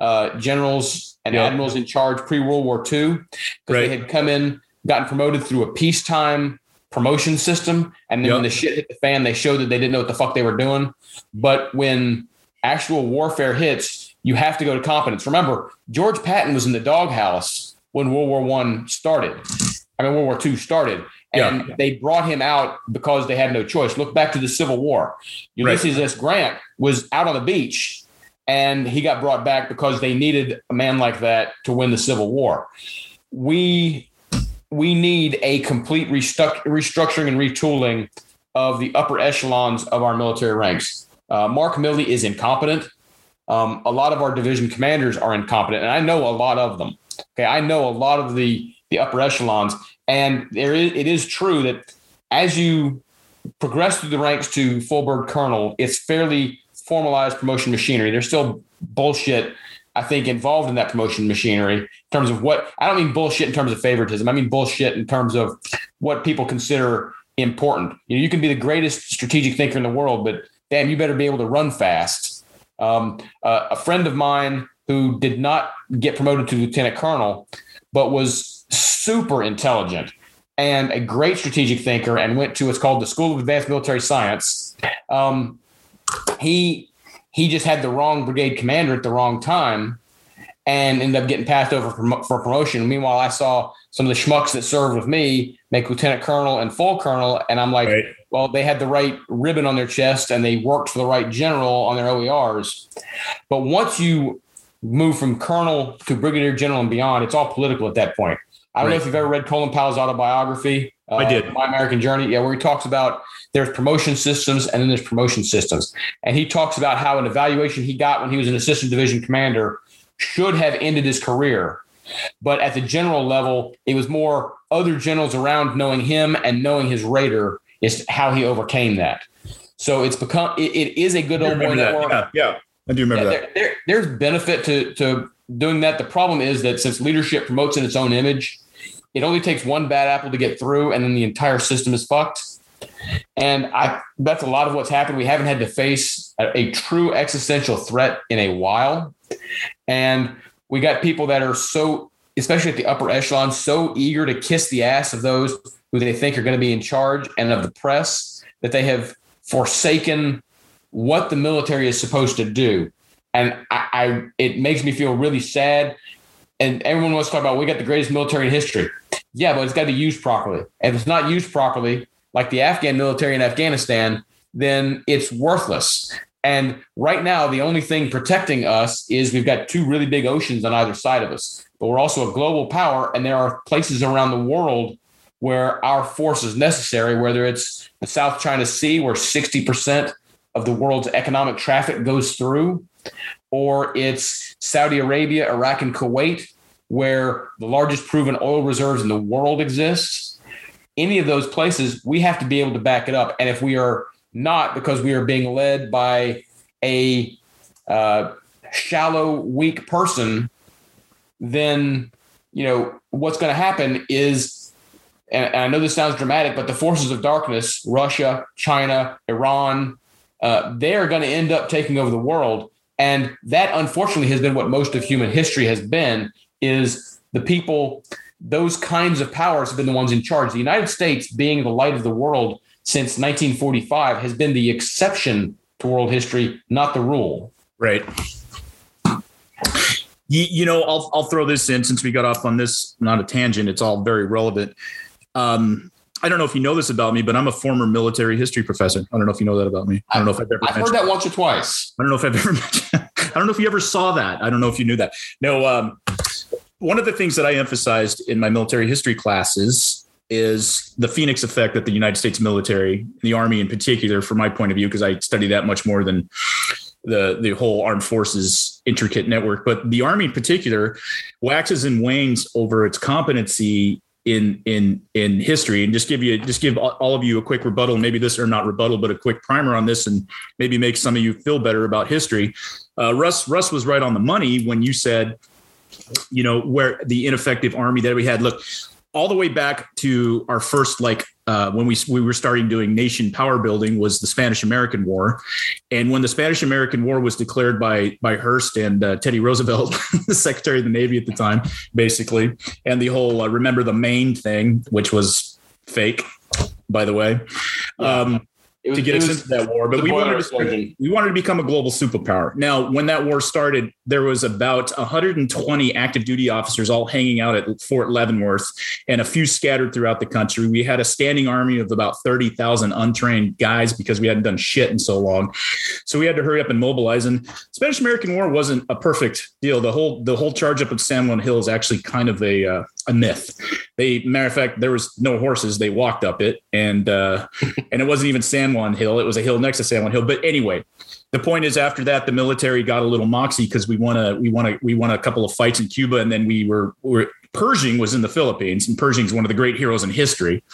uh, generals and Yeah. admirals in charge pre World War II because Right. they had come in, gotten promoted through a peacetime promotion system, and then when the shit hit the fan, they showed that they didn't know what the fuck they were doing. But when actual warfare hits, you have to go to competence. Remember, George Patton was in the doghouse when World War One started. I mean, World War II started. And Yeah. they brought him out because they had no choice. Look back to the Civil War. Ulysses S. Grant was out on the beach and he got brought back because they needed a man like that to win the Civil War. We we need a complete restructuring and retooling of the upper echelons of our military ranks. Uh, Mark Milley is incompetent. Um, a lot of our division commanders are incompetent, and I know a lot of them. Okay, I know a lot of the the upper echelons, and there is it is true that as you progress through the ranks to full bird colonel, it's fairly formalized promotion machinery. There's still bullshit, I think, involved in that promotion machinery in terms of what I don't mean bullshit in terms of favoritism. I mean bullshit in terms of what people consider important. You know, you can be the greatest strategic thinker in the world, but damn, you better be able to run fast. Um, uh, a friend of mine who did not get promoted to lieutenant colonel, but was super intelligent and a great strategic thinker and went to what's called the School of Advanced Military Science. Um, he he just had the wrong brigade commander at the wrong time and ended up getting passed over for, for promotion. Meanwhile, I saw some of the schmucks that served with me make lieutenant colonel and full colonel, and I'm like, Right. well, they had the right ribbon on their chest and they worked for the right general on their OERs. But once you move from colonel to brigadier general and beyond, it's all political at that point. I don't know if you've ever read Colin Powell's autobiography. Uh, I did. My American Journey. Yeah, where he talks about there's promotion systems and then there's promotion systems. And he talks about how an evaluation he got when he was an assistant division commander should have ended his career. But at the general level, it was more other generals around knowing him and knowing his rater is how he overcame that. So it's become it, it is a good old boy network. Yeah, yeah, I do remember Yeah, that. there, there, there's benefit to to doing that. The problem is that since leadership promotes in its own image, it only takes one bad apple to get through, and then the entire system is fucked. And I that's a lot of what's happened. We haven't had to face a, a true existential threat in a while, and we got people that are so, especially at the upper echelon, so eager to kiss the ass of those who they think are going to be in charge and of the press that they have forsaken what the military is supposed to do. And I, I it makes me feel really sad. And everyone wants to talk about we got the greatest military in history. Yeah, but it's got to be used properly. If it's not used properly, like the Afghan military in Afghanistan, then it's worthless. And right now, the only thing protecting us is we've got two really big oceans on either side of us. But we're also a global power, and there are places around the world where our force is necessary, whether it's the South China Sea, where 60% of the world's economic traffic goes through, or it's Saudi Arabia, Iraq, and Kuwait, where the largest proven oil reserves in the world exist. Any of those places, we have to be able to back it up. And if we are not, because we are being led by a uh, shallow, weak person, then you know what's going to happen is and, and I know this sounds dramatic, but the forces of darkness, Russia, China, Iran, uh, they are going to end up taking over the world. And that, unfortunately, has been what most of human history has been: is the people, those kinds of powers have been the ones in charge. The United States, being the light of the world since 1945, has been the exception to world history, not the rule. Right. You, you know, I'll I'll throw this in since we got off on this, not a tangent. It's all very relevant. Um, I don't know if you know this about me, but I'm a former military history professor. I don't know if you know that about me. I don't know if I've ever. I've heard that once or twice. I don't know if I've ever. mentioned- I don't know if you ever saw that. I don't know if you knew that. No. Um, one of the things that I emphasized in my military history classes is the Phoenix effect that the United States military, the Army in particular, from my point of view, because I study that much more than the the whole armed forces intricate network. But the Army in particular waxes and wanes over its competency in in in history and just give you just give all of you a quick rebuttal maybe this or not rebuttal but a quick primer on this and maybe make some of you feel better about history. Uh, russ russ was right on the money when you said you know where the ineffective army that we had. Look all the way back to our first like uh, when we we were starting doing nation power building was the Spanish American War, and when the Spanish American War was declared by by Hearst and uh, Teddy Roosevelt, the Secretary of the Navy at the time, basically, and the whole uh, remember the Maine thing, which was fake, by the way. Um, was- to get us was into that war, but we wanted to we wanted to become a global superpower. Now, when that war started, there was about 120 active duty officers all hanging out at Fort Leavenworth and a few scattered throughout the country. We had a standing army of about 30,000 untrained guys because we hadn't done shit in so long. So we had to hurry up and mobilize. And Spanish American War wasn't a perfect deal. The whole the whole charge up of San Juan Hill is actually kind of a uh, a myth. They matter of fact, there was no horses. They walked up it, and uh, and it wasn't even San Juan Hill. It was a hill next to San Juan Hill. But anyway, the point is, after that, the military got a little moxie because we won a we won a we won a couple of fights in Cuba, and then we were were. Pershing was in the Philippines, and Pershing's one of the great heroes in history.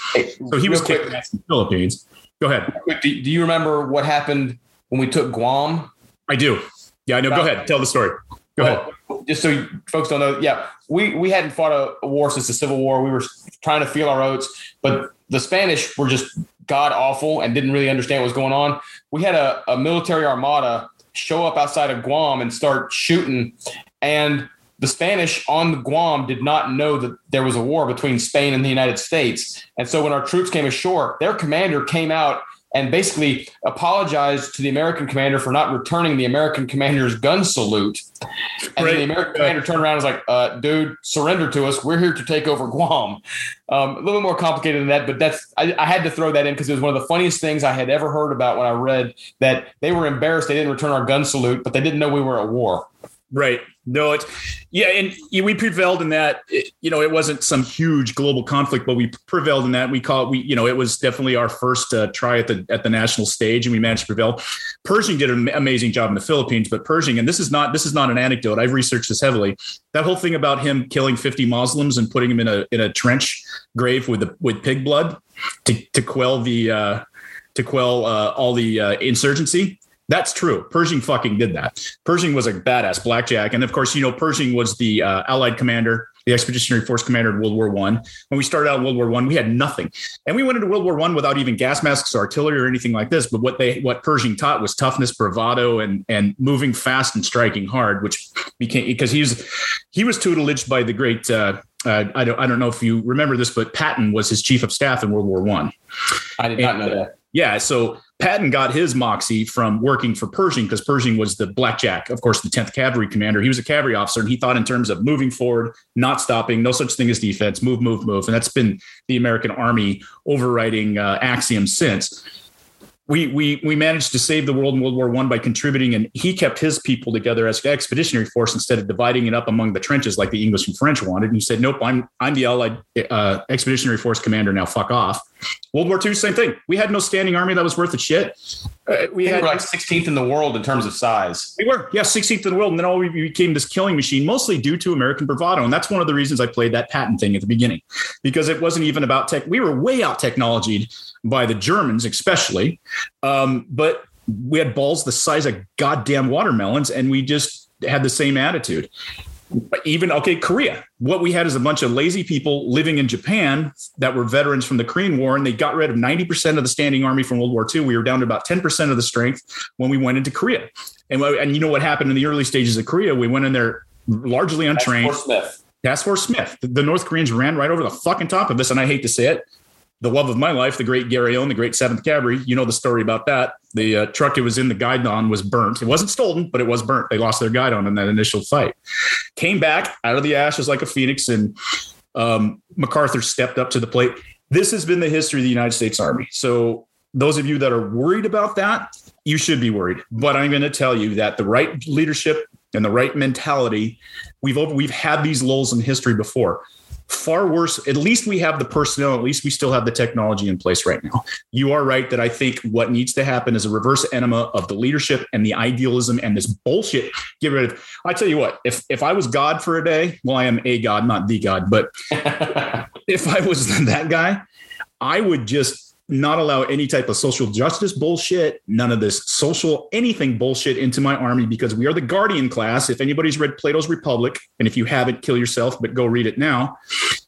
So he was quick, kicking ass in the Philippines. Go ahead. Do, do you remember what happened when we took Guam? I do. Yeah, I know. Go ahead. Tell the story. Go ahead. Just so you folks don't know, yeah, we we hadn't fought a, a war since the Civil War. We were trying to feel our oats, but the Spanish were just god awful and didn't really understand what was going on. We had a, a military armada show up outside of Guam and start shooting, and the Spanish on Guam did not know that there was a war between Spain and the United States. And so when our troops came ashore, their commander came out and basically apologized to the American commander for not returning the American commander's gun salute. And then the American commander turned around and was like, uh, dude, surrender to us. We're here to take over Guam. Um, a little bit more complicated than that, but that's I, I had to throw that in because it was one of the funniest things I had ever heard about when I read that they were embarrassed they didn't return our gun salute, but they didn't know we were at war. Right. No, it's yeah, and we prevailed in that. It- you know, it wasn't some huge global conflict, but we prevailed in that. We call. We you know, it was definitely our first uh, try at the at the national stage, and we managed to prevail. Pershing did an amazing job in the Philippines, but Pershing, and this is not this is not an anecdote. I've researched this heavily. That whole thing about him killing fifty Muslims and putting them in a in a trench grave with the with pig blood to to quell the uh, to quell uh, all the uh, insurgency. That's true. Pershing fucking did that. Pershing was a badass blackjack, and of course, you know Pershing was the uh, Allied commander, the Expeditionary Force commander in World War One. When we started out in World War One, we had nothing, and we went into World War One without even gas masks, or artillery, or anything like this. But what they what Pershing taught was toughness, bravado, and and moving fast and striking hard, which became because he was he was tutelaged by the great. Uh, uh, I don't I don't know if you remember this, but Patton was his chief of staff in World War One. I did not know that. Yeah, so Patton got his moxie from working for Pershing because Pershing was the blackjack, of course, the 10th Cavalry commander. He was a cavalry officer and he thought in terms of moving forward, not stopping, no such thing as defense, move, move, move. And that's been the American Army overriding uh, axiom since. We, we we managed to save the world in World War One by contributing, and he kept his people together as expeditionary force instead of dividing it up among the trenches like the English and French wanted. And he said, "Nope, I'm I'm the Allied uh, expeditionary force commander now. Fuck off." World War II, same thing. We had no standing army that was worth a shit. Uh, we had were like 16th in the world in terms of size. we were, yeah, 16th in the world. And then all we became this killing machine, mostly due to American bravado. And that's one of the reasons I played that Patton thing at the beginning, because it wasn't even about tech. We were way out technologied by the Germans, especially. Um, but we had balls the size of goddamn watermelons, and we just had the same attitude. Even okay, Korea. What we had is a bunch of lazy people living in Japan that were veterans from the Korean War, and they got rid of 90% of the standing army from World War II. We were down to about 10% of the strength when we went into Korea. And, and you know what happened in the early stages of Korea? We went in there largely untrained. Fort Smith. Task Force Smith. The, the North Koreans ran right over the fucking top of this, and I hate to say it. The love of my life, the great Garryowen, the great Seventh Cavalry. You know the story about that. The uh, truck it was in, the guidon was burnt. It wasn't stolen, but it was burnt. They lost their guidon in that initial fight. Came back out of the ashes like a phoenix, and um, MacArthur stepped up to the plate. This has been the history of the United States Army. So those of you that are worried about that, you should be worried. But I'm going to tell you that the right leadership and the right mentality, we've over, we've had these lulls in history before. Far worse. At least we have the personnel. At least we still have the technology in place right now. You are right that I think what needs to happen is a reverse enema of the leadership and the idealism and this bullshit. Get rid of. I tell you what. If if I was God for a day, well, I am a God, not the God, but if I was that guy, I would just not allow any type of social justice bullshit, none of this social anything bullshit into my army because we are the guardian class. If anybody's read Plato's Republic, and if you haven't, kill yourself, but go read it now.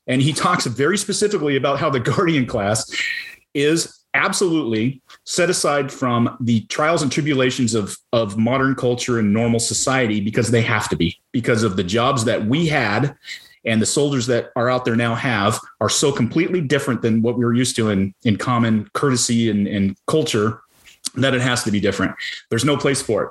And he talks very specifically about how the guardian class is absolutely set aside from the trials and tribulations of of modern culture and normal society because they have to be because of the jobs that we had and the soldiers that are out there now have are so completely different than what we were used to in in common courtesy and, and culture that it has to be different. There's no place for it.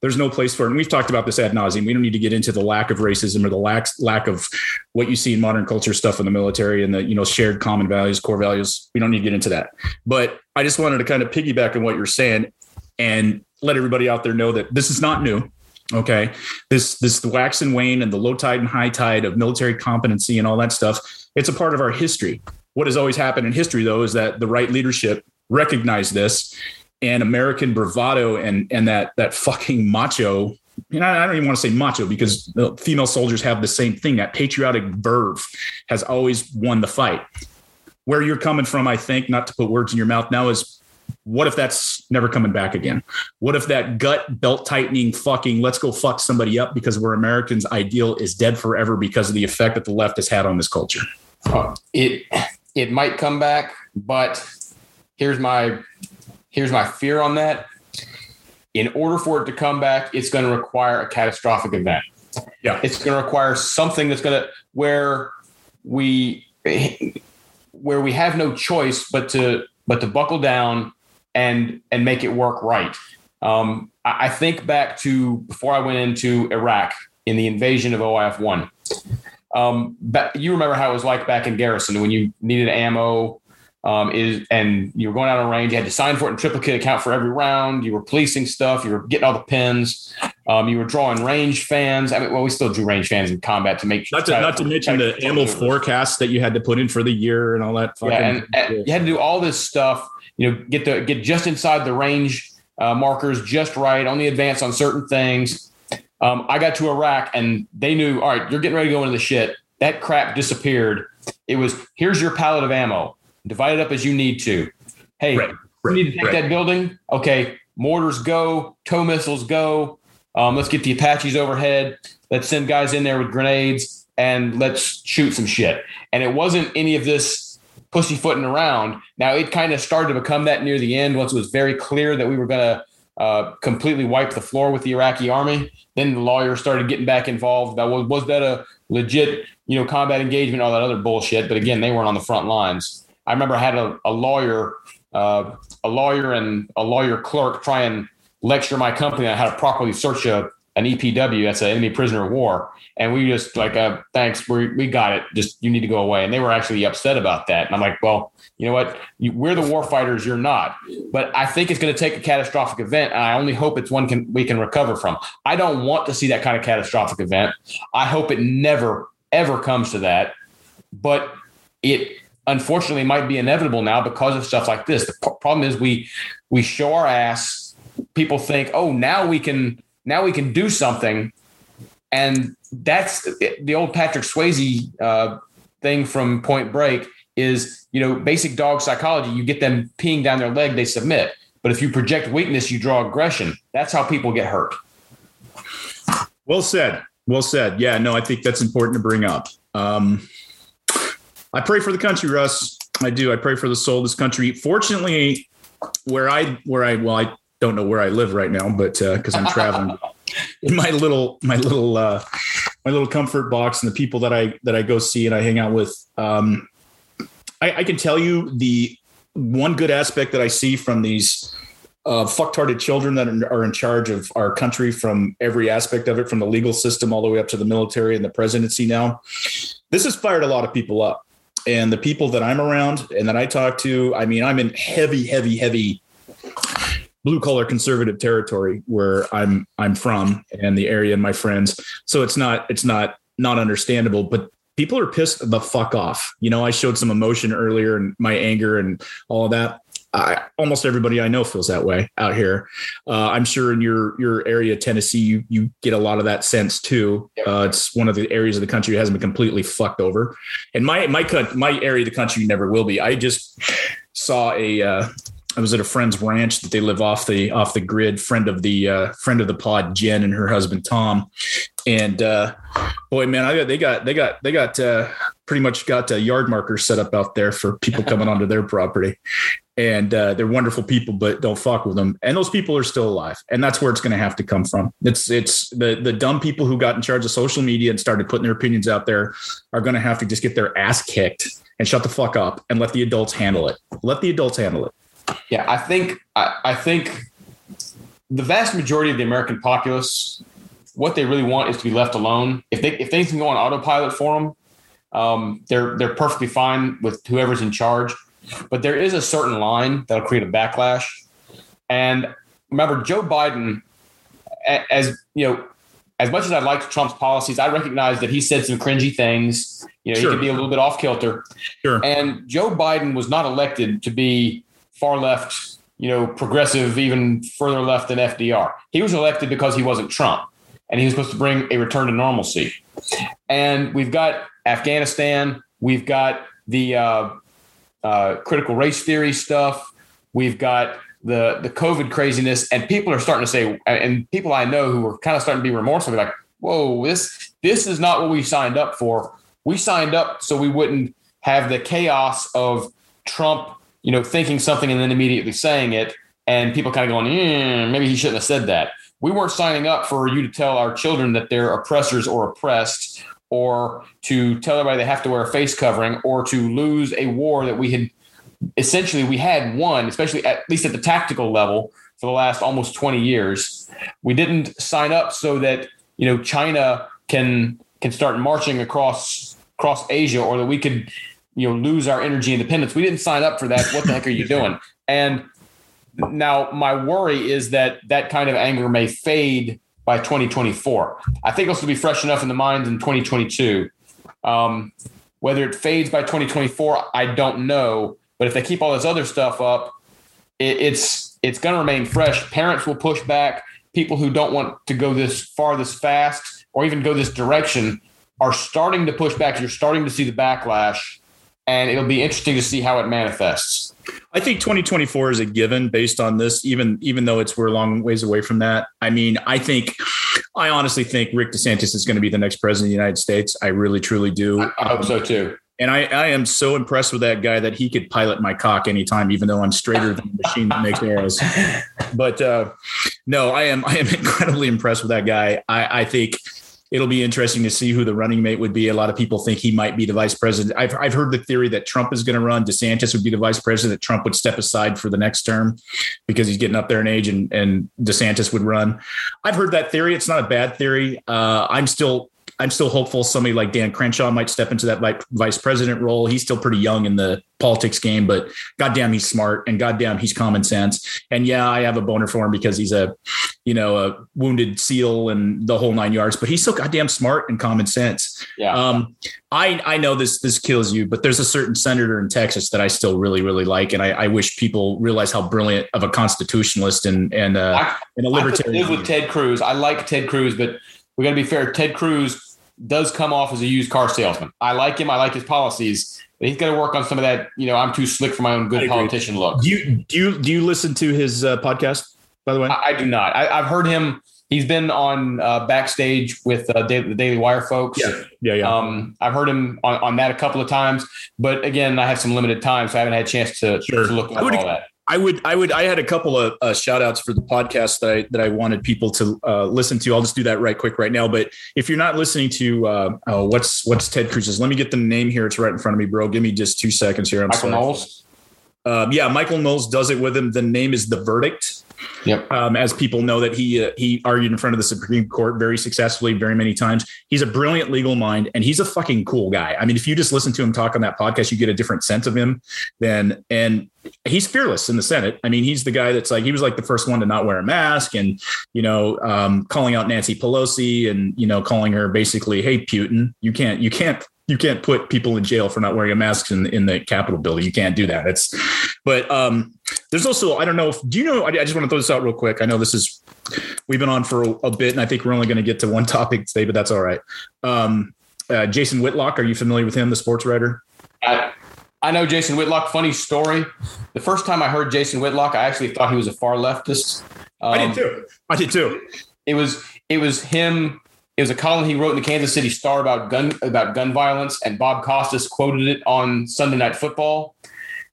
There's no place for it. And we've talked about this ad nauseum. We don't need to get into the lack of racism or the lack lack of what you see in modern culture stuff in the military and the you know shared common values, core values. We don't need to get into that. But I just wanted to kind of piggyback on what you're saying and let everybody out there know that this is not new. Okay. This this the wax and wane and the low tide and high tide of military competency and all that stuff. It's a part of our history. What has always happened in history though is that the right leadership recognized this and American bravado and and that that fucking macho. Know, I don't even want to say macho because female soldiers have the same thing. That patriotic verve has always won the fight. Where you're coming from, I think, not to put words in your mouth now, is what if that's never coming back again? What if that gut belt tightening fucking let's go fuck somebody up because we're Americans ideal is dead forever because of the effect that the left has had on this culture? Uh, it it might come back, but here's my here's my fear on that. In order for it to come back, it's going to require a catastrophic event. Yeah. It's going to require something that's going to where we where we have no choice but to but to buckle down and and make it work right. Um, I, I think back to before I went into Iraq in the invasion of OIF one. Um, but you remember how it was like back in Garrison when you needed ammo, um, is and you were going out on range. You had to sign for it in triplicate account for every round. You were policing stuff. You were getting all the pins. Um, you were drawing range fans. I mean, well, we still drew range fans in combat to make sure. Not to, not to mention the ammo forecast that you had to put in for the year and all that. Fucking, yeah, and, and you had to do all this stuff. You know, get the get just inside the range uh, markers just right. Only advance on certain things. Um, I got to Iraq and they knew, all right, you're getting ready to go into the shit. That crap disappeared. It was here's your pallet of ammo. Divide it up as you need to. Hey, Right, you need to take right. that building. Okay, mortars go, tow missiles go. Um, let's get the Apaches overhead. Let's send guys in there with grenades and let's shoot some shit. And it wasn't any of this pussyfooting around. Now it kind of started to become that near the end once it was very clear that we were going to uh, completely wipe the floor with the Iraqi army. Then the lawyers started getting back involved. That was was that a legit you know combat engagement, all that other bullshit. But again, they weren't on the front lines. I remember I had a, a lawyer, uh, a lawyer and a lawyer clerk try and lecture my company on how to properly search a an EPW, that's an enemy prisoner of war. And we just like, uh, thanks, we we got it. Just you need to go away. And they were actually upset about that. And I'm like, well, you know what? You, we're the war fighters. You're not. But I think it's going to take a catastrophic event, and I only hope it's one can we can recover from. I don't want to see that kind of catastrophic event. I hope it never ever comes to that. But it unfortunately might be inevitable now because of stuff like this. The p- problem is we we show our ass. People think, oh, now we can now we can do something, and that's the old Patrick Swayze uh, thing from Point Break. Is you know basic dog psychology. You get them peeing down their leg, they submit. But if you project weakness, you draw aggression. That's how people get hurt. Well said. Well said. Yeah, no, I think that's important to bring up. Um, I pray for the country, Russ. I do. I pray for the soul of this country. Fortunately, where I where I well, I don't know where I live right now, but because I'm traveling in my little my little uh, my little comfort box and the people that I that I go see and I hang out with. Um, I, I can tell you the one good aspect that I see from these uh, fucktarded children that are in charge of our country from every aspect of it, from the legal system all the way up to the military and the presidency now. This has fired a lot of people up. And the people that I'm around and that I talk to, I mean, I'm in heavy, heavy, heavy blue collar conservative territory where I'm I'm from and the area and my friends. So it's not it's not not understandable, but people are pissed the fuck off. You know, I showed some emotion earlier and my anger and all of that. I, almost everybody I know feels that way out here. Uh, I'm sure in your your area, Tennessee, you you get a lot of that sense too. Uh, it's one of the areas of the country that hasn't been completely fucked over, and my my my area of the country never will be. I just saw a. Uh, I was at a friend's ranch that they live off the off the grid. Friend of the uh, friend of the pod, Jen, and her husband Tom, and uh, boy, man, I got they got they got they got uh, pretty much got uh, yard markers set up out there for people coming onto their property, and uh, they're wonderful people, but don't fuck with them. And those people are still alive, and that's where it's going to have to come from. It's it's the the dumb people who got in charge of social media and started putting their opinions out there are going to have to just get their ass kicked and shut the fuck up and let the adults handle it. Let the adults handle it. Yeah, I think I, I think the vast majority of the American populace, what they really want is to be left alone. If they if things can go on autopilot for them, um, they're they're perfectly fine with whoever's in charge. But there is a certain line that'll create a backlash. And remember, Joe Biden, as you know, as much as I liked Trump's policies, I recognize that he said some cringy things. You know, Sure. he could be a little bit off kilter. Sure. And Joe Biden was not elected to be far left, you know, progressive, even further left than FDR. He was elected because he wasn't Trump, and he was supposed to bring a return to normalcy. And we've got Afghanistan, we've got the uh, uh, critical race theory stuff, we've got the the COVID craziness, and people are starting to say, and people I know who are kind of starting to be remorseful, like, "Whoa, this this is not what we signed up for. We signed up so we wouldn't have the chaos of Trump, you know, thinking something and then immediately saying it, and people kind of going, "Mm, maybe he shouldn't have said that." We weren't signing up for you to tell our children that they're oppressors or oppressed, or to tell everybody they have to wear a face covering, or to lose a war that we had essentially we had won, especially at least at the tactical level for the last almost 20 years. We didn't sign up so that you know China can can start marching across across Asia, or that we could you know lose our energy independence. We didn't sign up for that. What the heck are you doing? And now my worry is that that kind of anger may fade by 2024. I think it'll still be fresh enough in the minds in 2022. Um, whether it fades by 2024, I don't know. But if they keep all this other stuff up, it, it's it's going to remain fresh. Parents will push back. People who don't want to go this far, this fast, or even go this direction are starting to push back. You're starting to see the backlash, and it'll be interesting to see how it manifests. I think 2024 is a given based on this, even even though it's we're a long ways away from that. I mean, I think I honestly think Rick DeSantis is going to be the next president of the United States. I really truly do. I hope so too. And I, I am so impressed with that guy that he could pilot my cock anytime, even though I'm straighter than the machine that makes arrows. But uh, no, I am I am incredibly impressed with that guy. I, I think it'll be interesting to see who the running mate would be. A lot of people think he might be the vice president. I've, I've heard the theory that Trump is going to run. DeSantis would be the vice president. That Trump would step aside for the next term because he's getting up there in age and, and DeSantis would run. I've heard that theory. It's not a bad theory. Uh, I'm still I'm still hopeful somebody like Dan Crenshaw might step into that vice president role. He's still pretty young in the politics game, but goddamn, he's smart and goddamn, he's common sense. And yeah, I have a boner for him because he's a, you know, a wounded seal and the whole nine yards. But he's so goddamn smart and common sense. Yeah. Um, I I know this this kills you, but there's a certain senator in Texas that I still really really like, and I, I wish people realize how brilliant of a constitutionalist and and uh, I, and a I libertarian. live with Ted Cruz. I like Ted Cruz, but we got to be fair. Ted Cruz does come off as a used car salesman. I like him. I like his policies. But he's got to work on some of that. You know, I'm too slick for my own good politician look. do you do you do you listen to his uh, podcast? By the way, I, I do not. I, I've heard him. He's been on uh, backstage with uh, Da- the Daily Wire folks. yeah, yeah, yeah. Um, I've heard him on, on that a couple of times, but again, I have some limited time, so I haven't had a chance to, Sure. to look at all that. I would, I would, I had a couple of uh, shout outs for the podcast that I, that I wanted people to uh, listen to. I'll just do that right quick right now. But if you're not listening to, uh, oh, what's, what's Ted Cruz's, let me get the name here. It's right in front of me, bro. Give me just two seconds here. I'm Michael sorry. Knowles. Um, yeah. Michael Knowles does it with him. The name is the verdict. Yep. Um, as people know that he uh, he argued in front of the Supreme Court very successfully, very many times. He's a brilliant legal mind, and he's a fucking cool guy. I mean, if you just listen to him talk on that podcast, you get a different sense of him. Then and he's fearless in the Senate. I mean, he's the guy that's like he was like the first one to not wear a mask, and you know, um, calling out Nancy Pelosi, and you know, calling her basically, "Hey, Putin, you can't, you can't." You can't put people in jail for not wearing a mask in, in the Capitol building. You can't do that. It's, but um, there's also I don't know if do you know I, I just want to throw this out real quick. I know this is we've been on for a, a bit, and I think we're only going to get to one topic today, but that's all right. Um, uh, Jason Whitlock, are you familiar with him, the sports writer? I, I know Jason Whitlock. Funny story. The first time I heard Jason Whitlock, I actually thought he was a far leftist. Um, I did too. I did too. It was it was him. It was a column he wrote in the Kansas City Star about gun about gun violence, and Bob Costas quoted it on Sunday Night Football.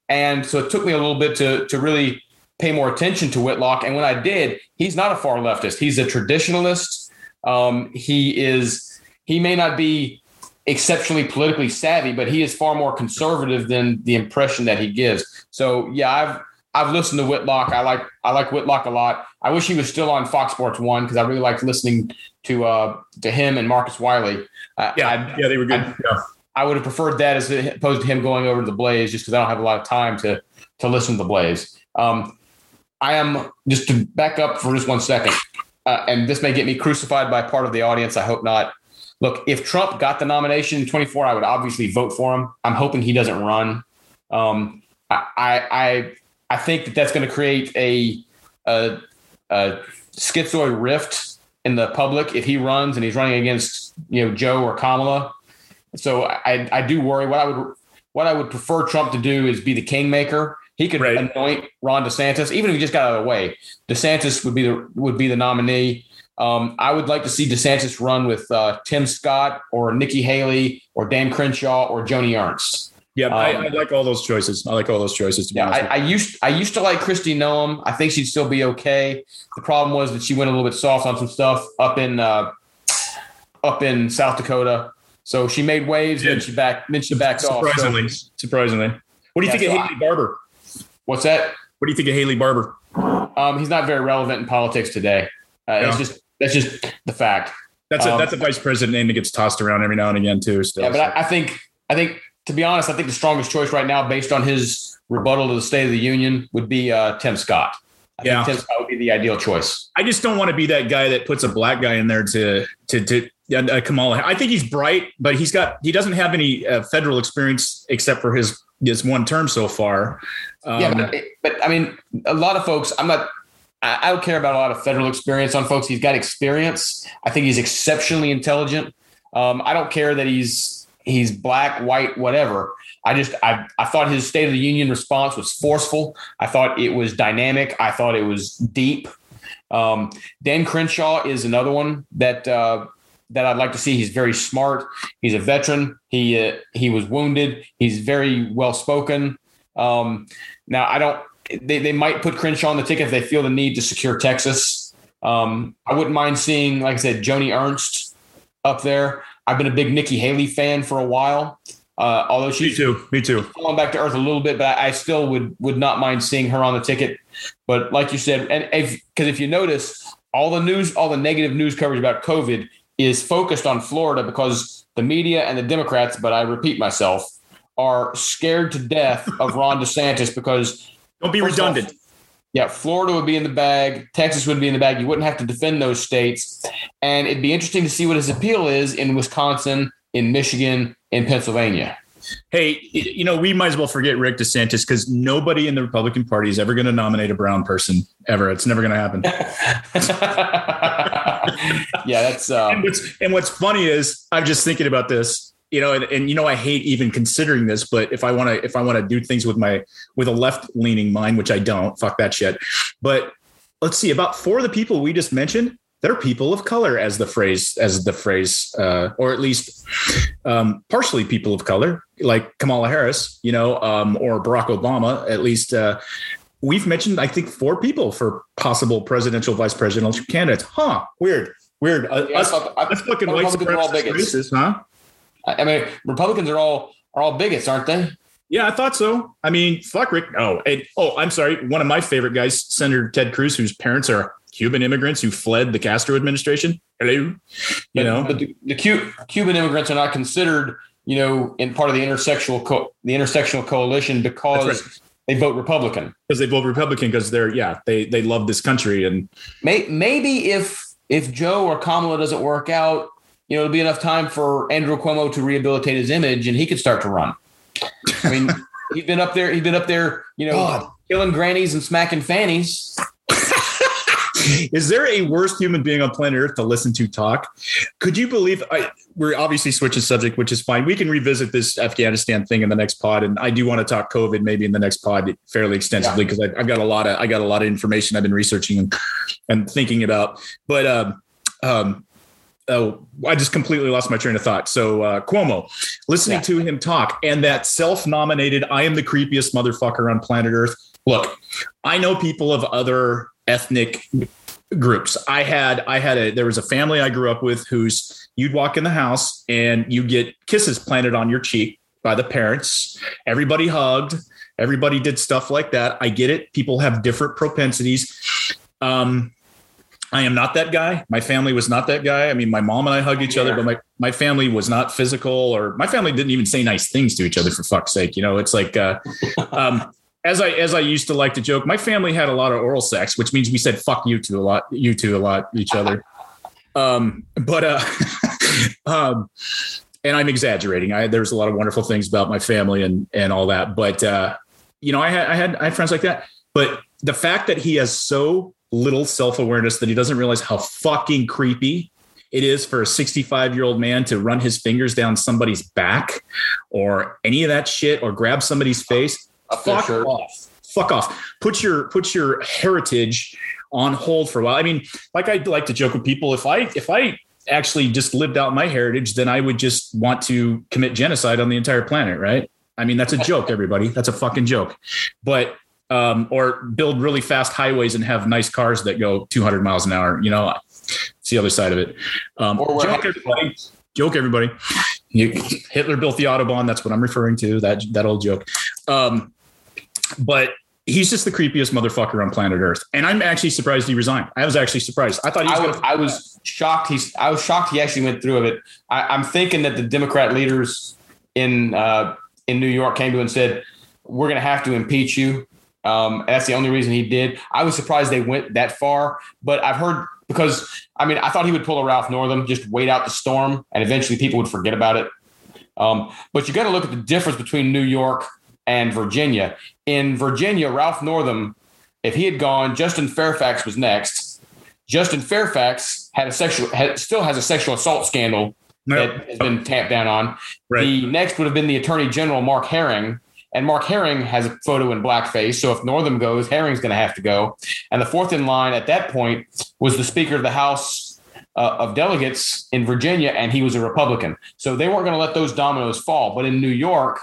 And so it took me a little bit to to really pay more attention to Whitlock. And when I did, he's not a far leftist. He's a traditionalist. Um, he is. He may not be exceptionally politically savvy, but he is far more conservative than the impression that he gives. So yeah, I've I've listened to Whitlock. I like I like Whitlock a lot. I wish he was still on Fox Sports One because I really liked listening to uh to him and Marcellus Wiley. I, Yeah, I, yeah, they were good. I- yeah. I would have preferred that as opposed to him going over to the Blaze, just because I don't have a lot of time to to listen to the Blaze. Um, I am just to back up for just one second, uh, and this may get me crucified by part of the audience. I hope not. Look, if Trump got the nomination in 24, I would obviously vote for him. I'm hoping he doesn't run. Um, I, I I I think that that's going to create a, a a schizoid rift in the public if he runs and he's running against you know Joe or Kamala. So I I do worry. What I would what I would prefer Trump to do is be the kingmaker. He could Right. anoint Ron DeSantis, even if he just got out of the way. DeSantis would be the would be the nominee. Um, I would like to see DeSantis run with uh, Tim Scott or Nikki Haley or Dan Crenshaw or Joni Ernst. Yeah, I, Um, I like all those choices. I like all those choices. To be Yeah, honest I, I used I used to like Kristi Noem. I think she'd still be okay. The problem was that she went a little bit soft on some stuff up in uh, up in South Dakota. So she made waves, then she back then she backed off. So- surprisingly, surprisingly. What do you Yeah, think so of Haley Barbour? what's that? What do you think of Haley Barbour? Um, he's not very relevant in politics today. Uh, It's just that's just the fact. That's a Um, that's a vice president name that gets tossed around every now and again too. Still, Yeah, but I, I think I think to be honest, I think the strongest choice right now, based on his rebuttal to the State of the Union, would be uh, Tim Scott. I Yeah. think Tim Scott would be the ideal choice. I just don't want to be that guy that puts a black guy in there to to to uh, Kamala. I think he's bright, but he's got he doesn't have any uh, federal experience except for his his one term so far. Um, yeah, but, but I mean, a lot of folks. I'm not. I I don't care about a lot of federal experience on folks. He's got experience. I think he's exceptionally intelligent. Um, I don't care that he's he's black, white, whatever. I just I I thought his State of the Union response was forceful. I thought it was dynamic. I thought it was deep. Um, Dan Crenshaw is another one that uh, that I'd like to see. He's very smart. He's a veteran. He uh, he was wounded. He's very well spoken. Um, now I don't. They, they might put Crenshaw on the ticket if they feel the need to secure Texas. Um, I wouldn't mind seeing, like I said, Joni Ernst up there. I've been a big Nikki Haley fan for a while. Uh, although me she's too. Me too. falling back to earth a little bit, but I, I still would would not mind seeing her on the ticket. But like you said, and if because if you notice, all the news, all the negative news coverage about COVID is focused on Florida because the media and the Democrats, but I repeat myself, are scared to death of Ron DeSantis because Don't be First off, redundant. Yeah, Florida would be in the bag, Texas would be in the bag. You wouldn't have to defend those states, and it'd be interesting to see what his appeal is in Wisconsin, in Michigan, in Pennsylvania. Hey, you know, we might as well forget Rick DeSantis because nobody in the Republican Party is ever going to nominate a brown person ever. It's never going to happen. yeah, that's uh, and what's and what's funny is I'm just thinking about this, you know, and, and you know I hate even considering this, but if I want to if I want to do things with my with a left leaning mind, which I don't, fuck that shit. But let's see, about four of the people we just mentioned, they're people of color, as the phrase as the phrase, uh, or at least um, partially people of color, like Kamala Harris, you know, um, or Barack Obama, at least. Uh, We've mentioned, I think, four people for possible presidential, vice presidential candidates. Huh? Weird. Weird. Uh, Yeah, I us, thought- I us fucking white Republicans are all supremacist huh? I mean, Republicans are all are all bigots, aren't they? Yeah, I thought so. I mean, fuck Rick. Oh, and, oh, I'm sorry. One of my favorite guys, Senator Ted Cruz, whose parents are Cuban immigrants who fled the Castro administration. Hello, you But- know. but the, the Cu- Cuban immigrants are not considered, you know, in part of the intersectional co- the intersectional coalition because That's they vote Republican. because they vote Republican because they're yeah they they love this country and May, maybe if if Joe or Kamala doesn't work out, you know, it'll be enough time for Andrew Cuomo to rehabilitate his image and he could start to run. I mean, he's been up there. He's been up there, you know, God. killing grannies and smacking fannies. is there a worse human being on planet Earth to listen to talk? Could you believe I, we're obviously switching subject, which is fine. We can revisit this Afghanistan thing in the next pod, and I do want to talk COVID maybe in the next pod fairly extensively because I've got a lot of I got a lot of information I've been researching and, and thinking about. But um, um, oh, I just completely lost my train of thought. So uh, Cuomo, listening Yeah. to him talk and that self-nominated "I am the creepiest motherfucker on planet Earth." Look, I know people of other ethnic groups. I had I had a there was a family I grew up with who's you'd walk in the house and you get kisses planted on your cheek by the parents. Everybody hugged. Everybody did stuff like that. I get it. People have different propensities. Um, I am not that guy. My family was not that guy. I mean, my mom and I hugged each other, but my, my family was not physical or my family didn't even say nice things to each other for fuck's sake. You know, it's like, uh, um, as I, as I used to like to joke, my family had a lot of oral sex, which means we said, fuck you two a lot, you two a lot, each other. Um, but, uh, um, and I'm exaggerating. I, there's a lot of wonderful things about my family and, and all that, but, uh, you know, I had, I had, I had friends like that, but the fact that he has so little self awareness that he doesn't realize how fucking creepy it is for a 65 year old man to run his fingers down somebody's back or any of that shit or grab somebody's face. Up Fuck shirt. off. Fuck off. Put your put your heritage on hold for a while. I mean, like I like to joke with people, if I if I actually just lived out my heritage, then I would just want to commit genocide on the entire planet, right? I mean, that's a joke, everybody. That's a fucking joke. But um, or build really fast highways and have nice cars that go 200 miles an hour. You know, it's the other side of it. Um, joke, everybody. Joke, everybody. You, Hitler built the autobahn. That's what I'm referring to. That that old joke. Um, but he's just the creepiest motherfucker on planet Earth, and I'm actually surprised he resigned. I was actually surprised. I thought he was. I was, I was shocked. He's. I was shocked he actually went through with it. I, I'm thinking that the Democrat leaders in uh, in New York came to him and said, "We're going to have to impeach you." Um, that's the only reason he did. I was surprised they went that far, but I've heard because I mean I thought he would pull a Ralph Northam, just wait out the storm, and eventually people would forget about it. Um, but you got to look at the difference between New York and Virginia. In Virginia, Ralph Northam, if he had gone, Justin Fairfax was next. Justin Fairfax had a sexual, had, still has a sexual assault scandal that has been tamped down on. Right. The next would have been the Attorney General Mark Herring, and Mark Herring has a photo in blackface. So if Northam goes, Herring's going to have to go. And the fourth in line at that point was the Speaker of the House uh, of Delegates in Virginia, and he was a Republican. So they weren't going to let those dominoes fall. But in New York,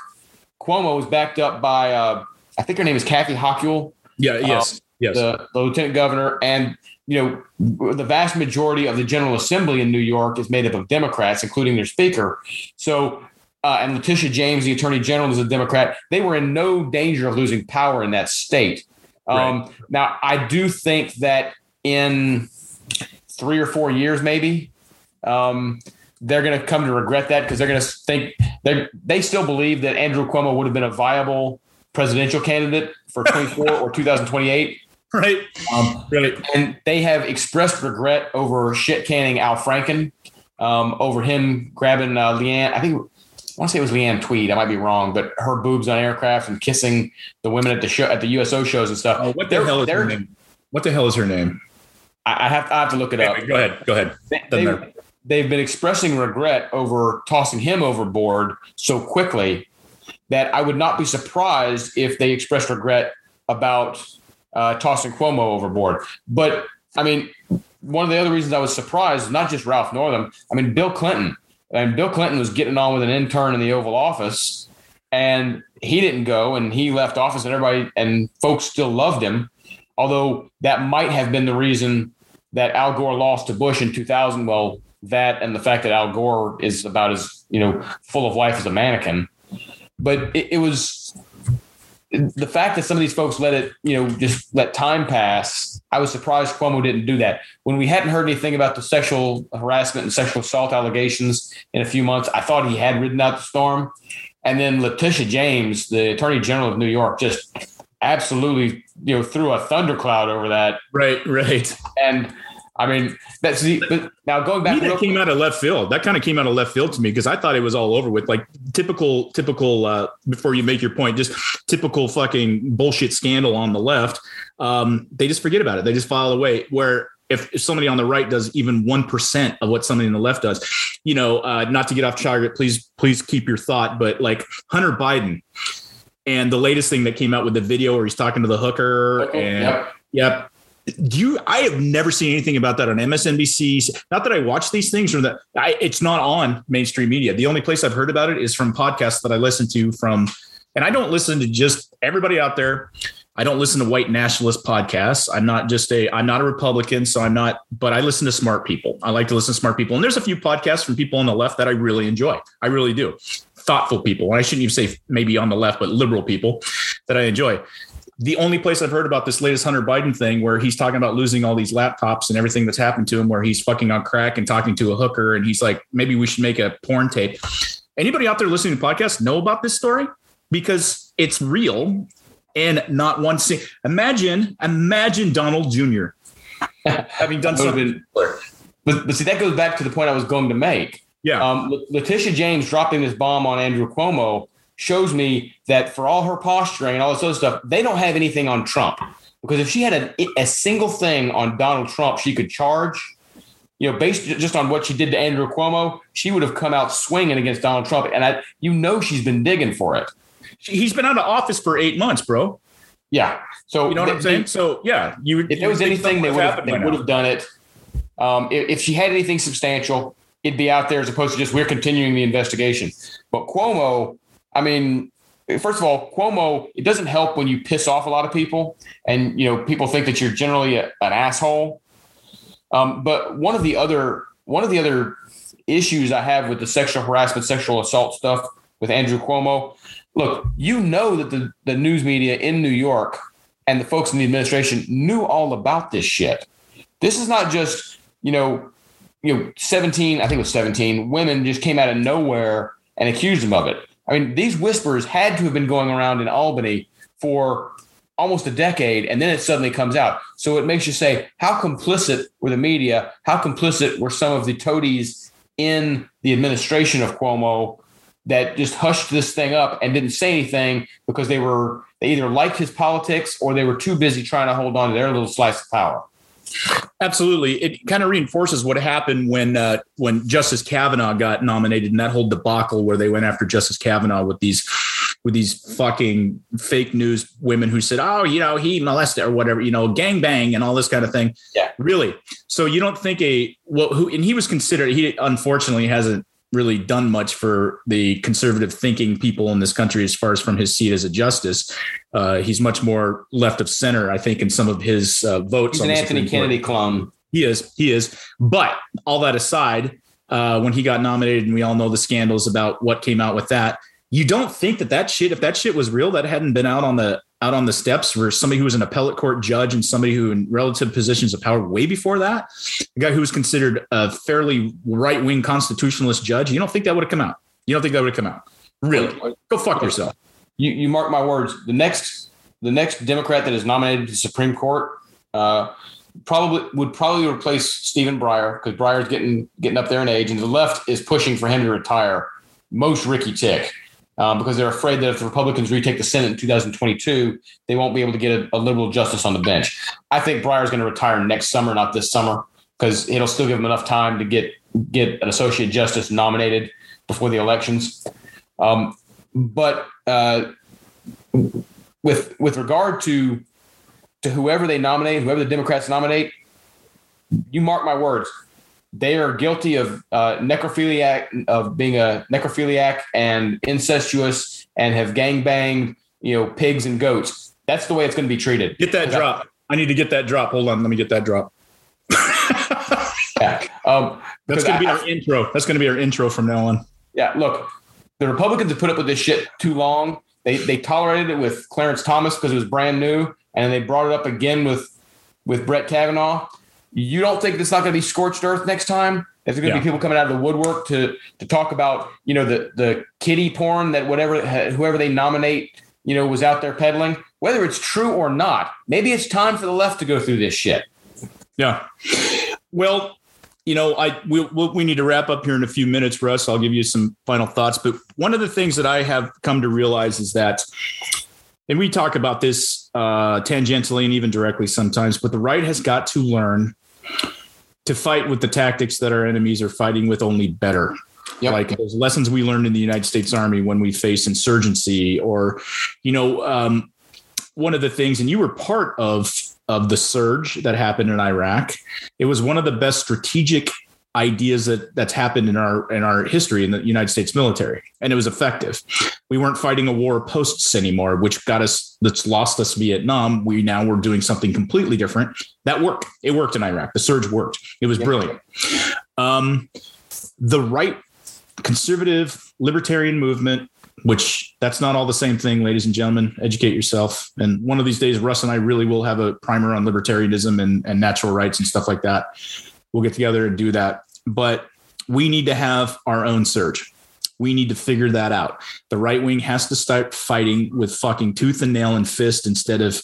Cuomo was backed up by, uh, I think her name is Kathy Hochul, yeah. Yes. yes. the, the lieutenant governor, and you know the vast majority of the General Assembly in New York is made up of Democrats, including their speaker. So, uh, and Letitia James, the attorney general, is a Democrat. They were in no danger of losing power in that state. Um, Now, I do think that in three or four years, maybe. Um, they're going to come to regret that because they're going to think they they still believe that Andrew Cuomo would have been a viable presidential candidate for 24 or 2028. right. Um, Right. and they have expressed regret over shit canning Al Franken, um, over him grabbing uh, Leanne. I think I want to say it was Leanne Tweed. I might be wrong, but her boobs on aircraft and kissing the women at the show at the USO shows and stuff. Oh, what the They're- hell is her name? What the hell is her name? I I have, I have to look it up. Go ahead. Go ahead. They, they, they've been expressing regret over tossing him overboard so quickly that I would not be surprised if they expressed regret about uh, tossing Cuomo overboard. But I mean, one of the other reasons I was surprised is not just Ralph Northam. I mean, Bill Clinton. And Bill Clinton was getting on with an intern in the Oval Office, and he didn't go, and he left office, and everybody and folks still loved him. Although that might have been the reason that Al Gore lost to Bush in 2000. Well, that and the fact that Al Gore is about as you know full of life as a mannequin. But it, it was the fact that some of these folks let it, you know, just let time pass. I was surprised Cuomo didn't do that. When we hadn't heard anything about the sexual harassment and sexual assault allegations in a few months, I thought he had ridden out the storm. And then Letitia James, the Attorney General of New York, just absolutely, you know, threw a thundercloud over that. Right. Right. And I mean, that's the. But now going back, that came out of left field. That kind of came out of left field to me because I thought it was all over with like typical, typical. Uh, before you make your point, just typical fucking bullshit scandal on the left. Um, they just forget about it. They just file away. Where if, if somebody on the right does even one percent of what somebody on the left does, you know, uh, not to get off target, please, please keep your thought. But like Hunter Biden and the latest thing that came out with the video where he's talking to the hooker and Yep. Yep. Do you? I have never seen anything about that on MSNBC. Not that I watch these things, or that I, it's not on mainstream media. The only place I've heard about it is from podcasts that I listen to from, and I don't listen to just everybody out there. I don't listen to white nationalist podcasts. I'm not just a. I'm not a Republican, so I'm not. But I listen to smart people. I like to listen to smart people, and there's a few podcasts from people on the left that I really enjoy. I really do. Thoughtful people. And I shouldn't even say maybe on the left, but liberal people. that I enjoy. The only place I've heard about this latest Hunter Biden thing, where he's talking about losing all these laptops and everything that's happened to him, where he's fucking on crack and talking to a hooker, and he's like, maybe we should make a porn tape. Anybody out there listening to podcasts know about this story because it's real and not one thing. Imagine, imagine Donald Jr. having done something. But, but see, that goes back to the point I was going to make. Yeah. Um, Letitia James dropping this bomb on Andrew Cuomo shows me that for all her posturing and all this other stuff, they don't have anything on Trump. Because if she had a, a single thing on Donald Trump, she could charge. You know, based just on what she did to Andrew Cuomo, she would have come out swinging against Donald Trump, and I, you know, she's been digging for it. He's been out of office for eight months, bro. Yeah. So You know what they- I'm saying? So yeah, you if there was you would think anything, they would have, they would have done it. Um, if, if she had anything substantial, it'd be out there as opposed to just we're continuing the investigation. But Cuomo, I mean, first of all, Cuomo, it doesn't help when you piss off a lot of people, and you know people think that you're generally a, an asshole. Um, but one of the other one of the other issues I have with the sexual harassment, sexual assault stuff with Andrew Cuomo, look, you know that the, the news media in New York and the folks in the administration knew all about this shit. This is not just, you know, you know, 17, I think it was 17 women just came out of nowhere and accused him of it. I mean, these whispers had to have been going around in Albany for almost a decade, and then it suddenly comes out. So it makes you say, how complicit were the media? How complicit were some of the toadies in the administration of Cuomo that just hushed this thing up and didn't say anything because they were they either liked his politics or they were too busy trying to hold on to their little slice of power. Absolutely, it kind of reinforces what happened when uh, when Justice Kavanaugh got nominated, and that whole debacle where they went after Justice Kavanaugh with these with these fucking fake news women who said, "Oh, you know, he molested or whatever, you know, gang bang and all this kind of thing." Yeah. really. So you don't think a well, who and he was considered. He unfortunately hasn't really done much for the conservative thinking people in this country as far as from his seat as a justice. Uh, he's much more left of center, I think, in some of his uh, votes. He's on an Anthony Kennedy clone. He is. He is. But all that aside, uh, when he got nominated, and we all know the scandals about what came out with that, you don't think that that shit, if that shit was real, that hadn't been out on the out on the steps for somebody who was an appellate court judge and somebody who in relative positions of power way before that, a guy who was considered a fairly right wing constitutionalist judge. You don't think that would have come out? You don't think that would have come out? Really? Go fuck yourself. You you mark my words. The next the next Democrat that is nominated to the Supreme Court uh, probably would probably replace Stephen Breyer because Breyer's getting getting up there in age, and the left is pushing for him to retire. Most Ricky Tick. Um, because they're afraid that if the Republicans retake the Senate in 2022, they won't be able to get a, a liberal justice on the bench. I think Breyer's going to retire next summer, not this summer, because it'll still give him enough time to get get an associate justice nominated before the elections. Um, but uh, with with regard to to whoever they nominate, whoever the Democrats nominate, you mark my words, they are guilty of uh, necrophiliac, of being a necrophiliac and incestuous, and have gang banged, you know, pigs and goats. That's the way it's going to be treated. Get that drop. I need to get that drop. Hold on. Let me get that drop. Yeah. Um, That's going to be I- our intro. That's going to be our intro from now on. Yeah, look, the Republicans have put up with this shit too long. They they tolerated it with Clarence Thomas because it was brand new, and they brought it up again with with Brett Kavanaugh. You don't think it's not going to be scorched earth next time? Is there going to Yeah. be people coming out of the woodwork to to talk about you know the the kitty porn that whatever whoever they nominate you know was out there peddling, whether it's true or not? Maybe it's time for the left to go through this shit. Yeah. Well, you know, I we we need to wrap up here in a few minutes, Russ. I'll give you some final thoughts. But one of the things that I have come to realize is that, and we talk about this uh, tangentially and even directly sometimes, but the right has got to learn to fight with the tactics that our enemies are fighting with, only better. Yep. Like those lessons we learned in the United States Army when we face insurgency, or you know, um, one of the things, and you were part of of the surge that happened in Iraq. It was one of the best strategic ideas that that's happened in our in our history in the United States military, and it was effective. We weren't fighting a war of posts anymore, which got us that's lost us Vietnam. We now were doing something completely different. That worked. It worked in Iraq. The surge worked. It was brilliant. Um, the right conservative libertarian movement which that's not all the same thing, ladies and gentlemen. Educate yourself. And one of these days, Russ and I really will have a primer on libertarianism and, and natural rights and stuff like that. We'll get together and do that. But we need to have our own surge. We need to figure that out. The right wing has to start fighting with fucking tooth and nail and fist instead of,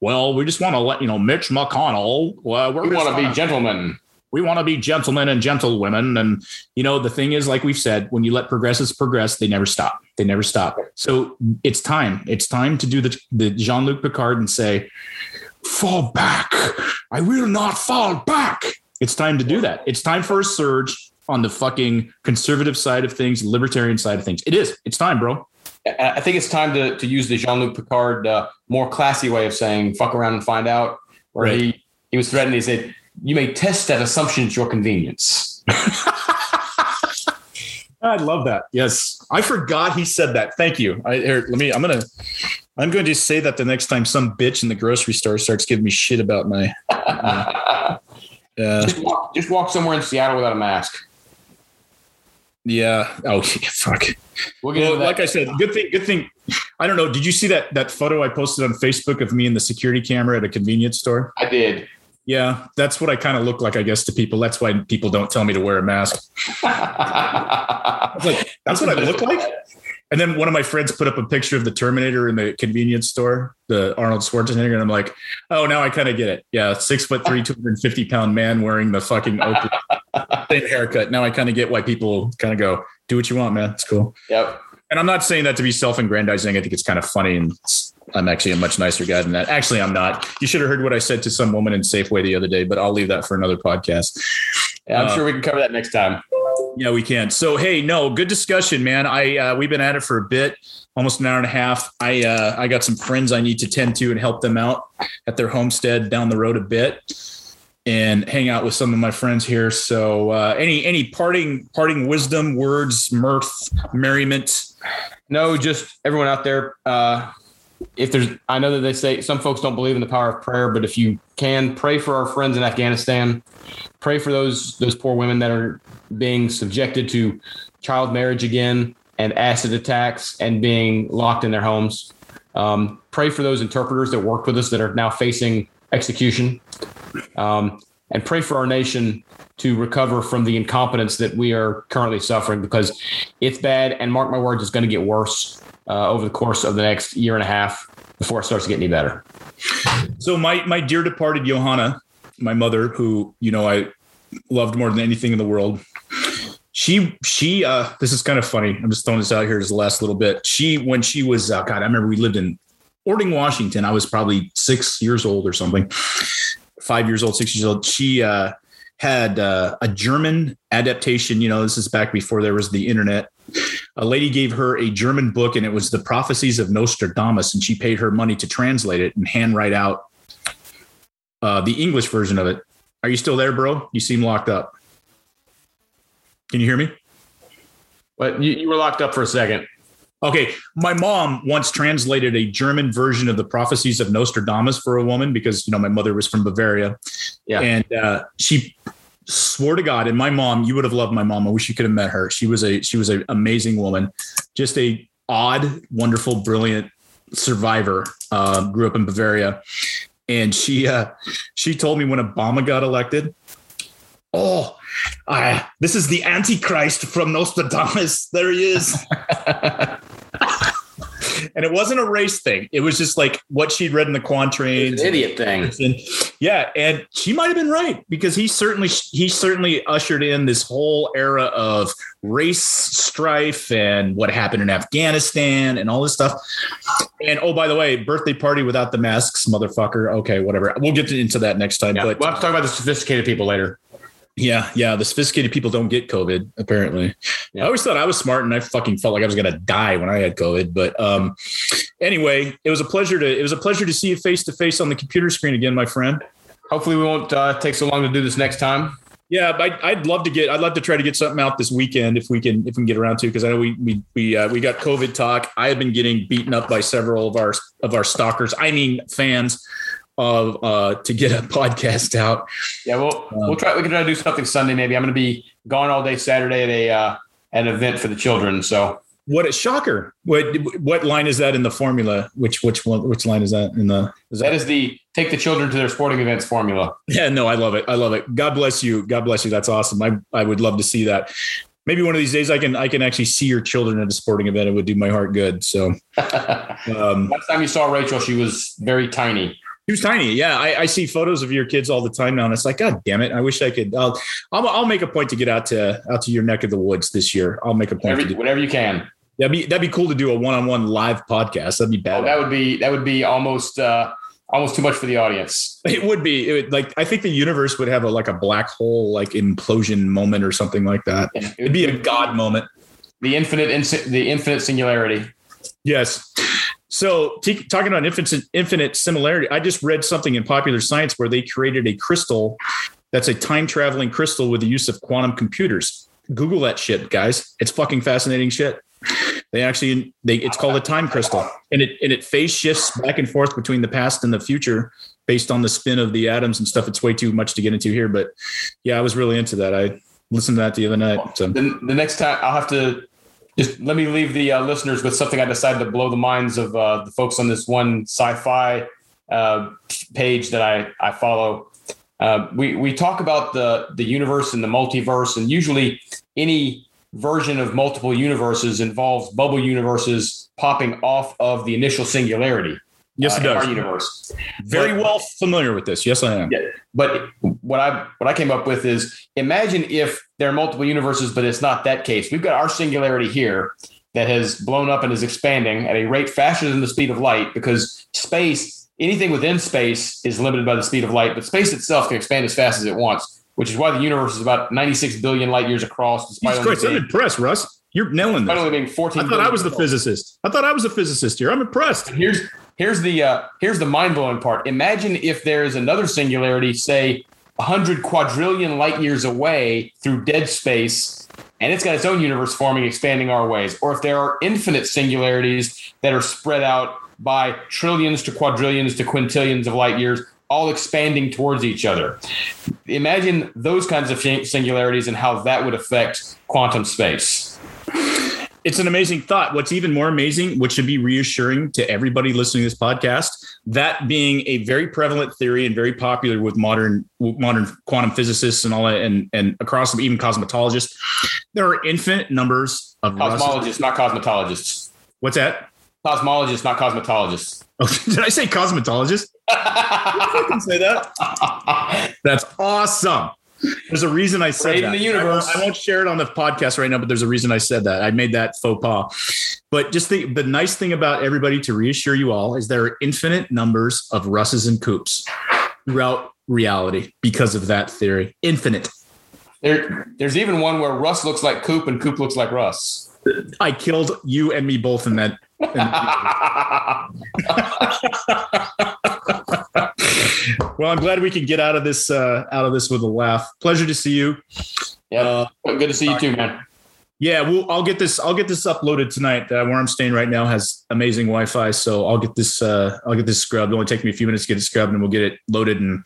well, we just want to let you know Mitch McConnell. Well, we're We want to be gonna- gentlemen. we want to be gentlemen and gentlewomen. And, you know, the thing is, like we've said, when you let progressives progress, they never stop. They never stop. So it's time. It's time to do the, the Jean Luc Picard and say, fall back. I will not fall back. It's time to do that. It's time for a surge on the fucking conservative side of things, libertarian side of things. It is. It's time, bro. I think it's time to, to use the Jean Luc Picard uh, more classy way of saying "fuck around and find out." Where Right. he he was threatening. He said, "You may test that assumption at your convenience." I love that. Yes, I forgot he said that. Thank you. I here, let me. I'm gonna. I'm going to say that the next time some bitch in the grocery store starts giving me shit about my. Uh, just, walk, just walk somewhere in Seattle without a mask. yeah. Oh fuck. We'll Well, like I said, good thing. Good thing. I don't know. Did you see that that photo I posted on Facebook of me and the security camera at a convenience store? I did. Yeah, that's what I kind of look like, I guess, to people. That's why people don't tell me to wear a mask. Like, that's what I look like. And then one of my friends put up a picture of the Terminator in the convenience store, the Arnold Schwarzenegger, and I'm like, oh, now I kind of get it. Yeah, six foot three, 250 pound man wearing the fucking same haircut. Now I kind of get why people kind of go, do what you want, man. It's cool. Yep. And I'm not saying that to be self-aggrandizing. I think it's kind of funny, and I'm actually a much nicer guy than that. Actually, I'm not. You should have heard what I said to some woman in Safeway the other day, but I'll leave that for another podcast. Yeah, I'm Uh, sure we can cover that next time. Yeah, we can. So, hey, no, good discussion, man. I uh, we've been at it for a bit, almost an hour and a half. I uh, I got some friends I need to tend to and help them out at their homestead down the road a bit, and hang out with some of my friends here. So, uh, any any parting parting wisdom, words, mirth, merriment. No, just everyone out there. Uh, if there's, I know that they say some folks don't believe in the power of prayer, but if you can pray for our friends in Afghanistan, pray for those those poor women that are being subjected to child marriage again and acid attacks and being locked in their homes. Um, pray for those interpreters that worked with us that are now facing execution, um, and pray for our nation to recover from the incompetence that we are currently suffering because it's bad. And mark my words, it's going to get worse uh, over the course of the next year and a half before it starts to get any better. So my my dear departed Johanna, my mother, who you know I loved more than anything in the world. She she uh this is kind of funny. I'm just throwing this out here as the last little bit. She when she was uh, God, I remember we lived in Orting, Washington. I was probably six years old or something, five years old, six years old. She uh had uh, a German adaptation. You know, this is back before there was the internet. A lady gave her a German book, and it was the prophecies of Nostradamus, and she paid her money to translate it and handwrite out uh, the English version of it. Are you still there, bro? You seem locked up. Can you hear me? But you, you were locked up for a second. Okay, my mom once translated a German version of the prophecies of Nostradamus for a woman because you know my mother was from Bavaria. Yeah. and uh, she swore to God, and my mom, you would have loved my mom. I wish you could have met her. She was a she was an amazing woman, just a odd, wonderful, brilliant survivor. Uh, grew up in Bavaria, and she uh, she told me when Obama got elected. Oh, I, this is the Antichrist from Nostradamus. There he is. and it wasn't a race thing. It was just like what she'd read in the quatrains. An idiot thing. And yeah, and she might have been right because he certainly he certainly ushered in this whole era of race strife and what happened in Afghanistan and all this stuff. And oh, by the way, birthday party without the masks, motherfucker. Okay, whatever. We'll get into that next time. Yeah, But we'll have to talk about the sophisticated people later. Yeah, yeah. The sophisticated people don't get COVID, apparently. Yeah. I always thought I was smart and I fucking felt like I was gonna die when I had COVID. But um anyway, it was a pleasure to it was a pleasure to see you face to face on the computer screen again, my friend. Hopefully, we won't uh, take so long to do this next time. Yeah, but I'd, I'd love to get. I'd love to try to get something out this weekend if we can. If we can get around to, because I know we we we uh, we got COVID talk. I have been getting beaten up by several of our of our stalkers. I mean, fans of uh to get a podcast out. Yeah, we'll we'll try. We can try to do something Sunday. Maybe I'm going to be gone all day Saturday at a uh, an event for the children. So What a shocker! What what line is that in the formula? Which which one? Which line is that in the? Is That is the take the children to their sporting events formula. Yeah, no, I love it. I love it. God bless you. God bless you. That's awesome. I I would love to see that. Maybe one of these days I can I can actually see your children at a sporting event. It would do my heart good. So um, Last time you saw Rachel, she was very tiny. He was tiny. Yeah, I, I see photos of your kids all the time now, and it's like, God damn it! I wish I could. I'll, I'll, I'll make a point to get out to out to your neck of the woods this year. I'll make a point. Do. whatever you can. That'd be that'd be cool to do a one on one live podcast. That'd be Oh, bad. that would be that would be almost uh, almost too much for the audience. it would be. It would, like I think the universe would have a like a black hole like implosion moment or something like that. It'd be a god moment. The infinite the infinite singularity. Yes. So t- talking about infinite infinite similarity, I just read something in Popular Science where they created a crystal that's a time traveling crystal with the use of quantum computers. Google that shit, guys. It's fucking fascinating shit. They actually they it's called a time crystal, and it and it phase shifts back and forth between the past and the future based on the spin of the atoms and stuff. It's way too much to get into here, but yeah, I was really into that. I listened to that the other night. So The, the next time I'll have to just let me leave the uh, listeners with something I decided to blow the minds of uh, the folks on this one sci-fi uh, page that I I follow. Uh, we we talk about the the universe and the multiverse, and usually any version of multiple universes involves bubble universes popping off of the initial singularity. Yes, uh, it does. our universe. Very But- well familiar with this. Yes, I am. Yeah, but what I what I came up with is imagine if there are multiple universes, but it's not that case. We've got our singularity here that has blown up and is expanding at a rate faster than the speed of light because space, anything within space, is limited by the speed of light, but space itself can expand as fast as it wants, which is why the universe is about 96 billion light years across, despite Jesus Christ, I'm impressed, Russ. You're nailing this. being 14 I thought I was the physicist. I thought I was a physicist here. I'm impressed. here's here's the uh, here's the mind blowing part. Imagine if there is another singularity, say hundred quadrillion light years away through dead space, and it's got its own universe forming, expanding our ways. Or if there are infinite singularities that are spread out by trillions to quadrillions to quintillions of light years, all expanding towards each other. Imagine those kinds of singularities and how that would affect quantum space. It's an amazing thought. What's even more amazing, which should be reassuring to everybody listening to this podcast, that being a very prevalent theory and very popular with modern modern quantum physicists and all that, and and across even cosmetologists, there are infinite numbers of Cosmologists, not cosmetologists. What's that? Cosmologists, not cosmetologists. Oh, did I say cosmetologist? I can say that. That's awesome. There's a reason I said Great in the universe. I won't, share it on the podcast right now, but there's a reason I said that. I made that faux pas. But just the, the nice thing about everybody to reassure you all is there are infinite numbers of Russes and Coops throughout reality because of that theory. Infinite. There, there's even one where Russ looks like Coop and Coop looks like Russ. I killed you and me both in that. well, I'm glad we can get out of this uh, out of this with a laugh. Pleasure to see you. yeah, Uh, good to see you too, man. Yeah, well, I'll get this. I'll get this uploaded tonight. Uh, where I'm staying right now has amazing Wi-Fi, so I'll get this. Uh, I'll get this scrubbed. It'll only take me a few minutes to get it scrubbed, and we'll get it loaded and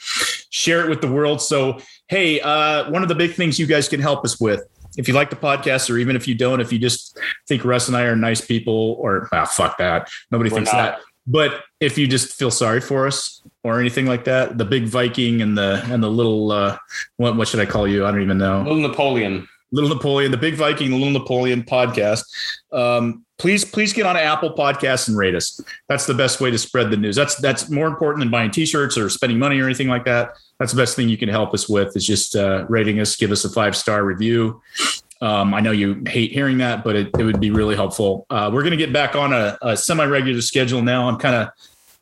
share it with the world. So, hey, uh, one of the big things you guys can help us with, if you like the podcast, or even if you don't, if you just think Russ and I are nice people, or ah, fuck that, nobody We're thinks not. that. But if you just feel sorry for us or anything like that, the big Viking and the and the little uh, what what should I call you? I don't even know. Little Napoleon. Little Napoleon, the Big Viking, the Little Napoleon podcast. Um, please, please get on Apple Podcasts and rate us. That's the best way to spread the news. That's that's more important than buying T-shirts or spending money or anything like that. That's the best thing you can help us with is just uh, rating us. Give us a five star review. Um, I know you hate hearing that, but it, it would be really helpful. Uh, we're going to get back on a, a semi regular schedule now. I'm kind of,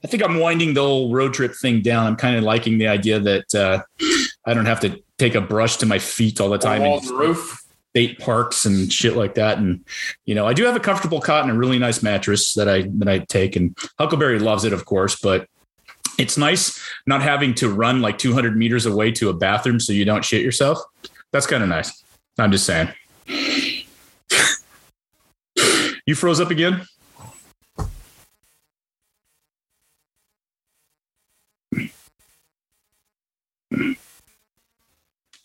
I think I'm winding the whole road trip thing down. I'm kind of liking the idea that uh, I don't have to take a brush to my feet all the time. and- Walls and roof. state parks and shit like that. And you know, I do have a comfortable cot and a really nice mattress that I that I take. And Huckleberry loves it, of course, but it's nice not having to run like 200 meters away to a bathroom so you don't shit yourself. That's kind of nice. I'm just saying. you froze up again?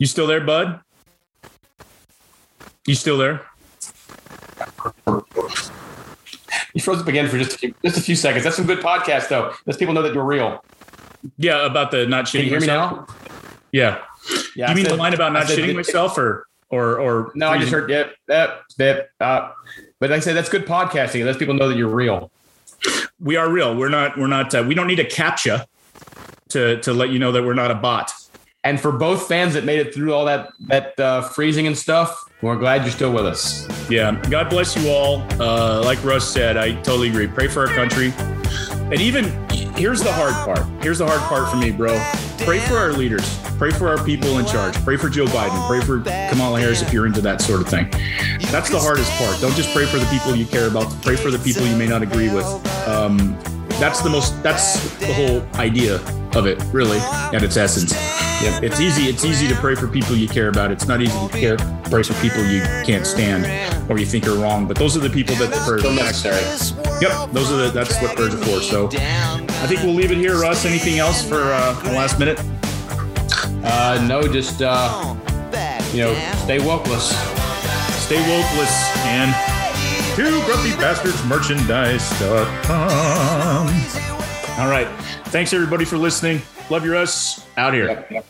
You still there, bud? You still there? You froze up again for just a few, just a few seconds. That's some good podcast, though. Lets people know that you're real. Yeah, about the not Can shitting you hear me now? Yeah. Yeah. you I mean said- the line about not said shitting myself, or or or No, I just heard yep, yep, yep. Uh, but like I said, that's good podcasting. It lets people know that you're real. we are real. We're not. We're not. Uh, we don't need a captcha to to let you know that we're not a bot. And for both fans that made it through all that that uh, freezing and stuff, we're glad you're still with us. Yeah. God bless you all. Uh, like Russ said, I totally agree. Pray for our country. And even here's the hard part. Here's the hard part for me, bro. Pray for our leaders. Pray for our people in charge. Pray for Joe Biden. Pray for Kamala Harris if you're into that sort of thing. That's the hardest part. Don't just pray for the people you care about. Pray for the people you may not agree with. Um, that's the most. That's the whole idea of it, really, at its essence. Yep. It's easy. It's easy to pray for people you care about. It's not easy to care, pray for people you can't stand or you think are wrong. But those are the people that the prayers are necessary. Yep, those are the. That's what prayers are for. So, I think we'll leave it here. Russ, anything else for uh, the last minute? Uh, no, just uh, you know, stay wokeless. Stay wokeless and to grumpy bastards merchandise.com. All right. Thanks, everybody, for listening. Love your us. Out here. Yep, yep.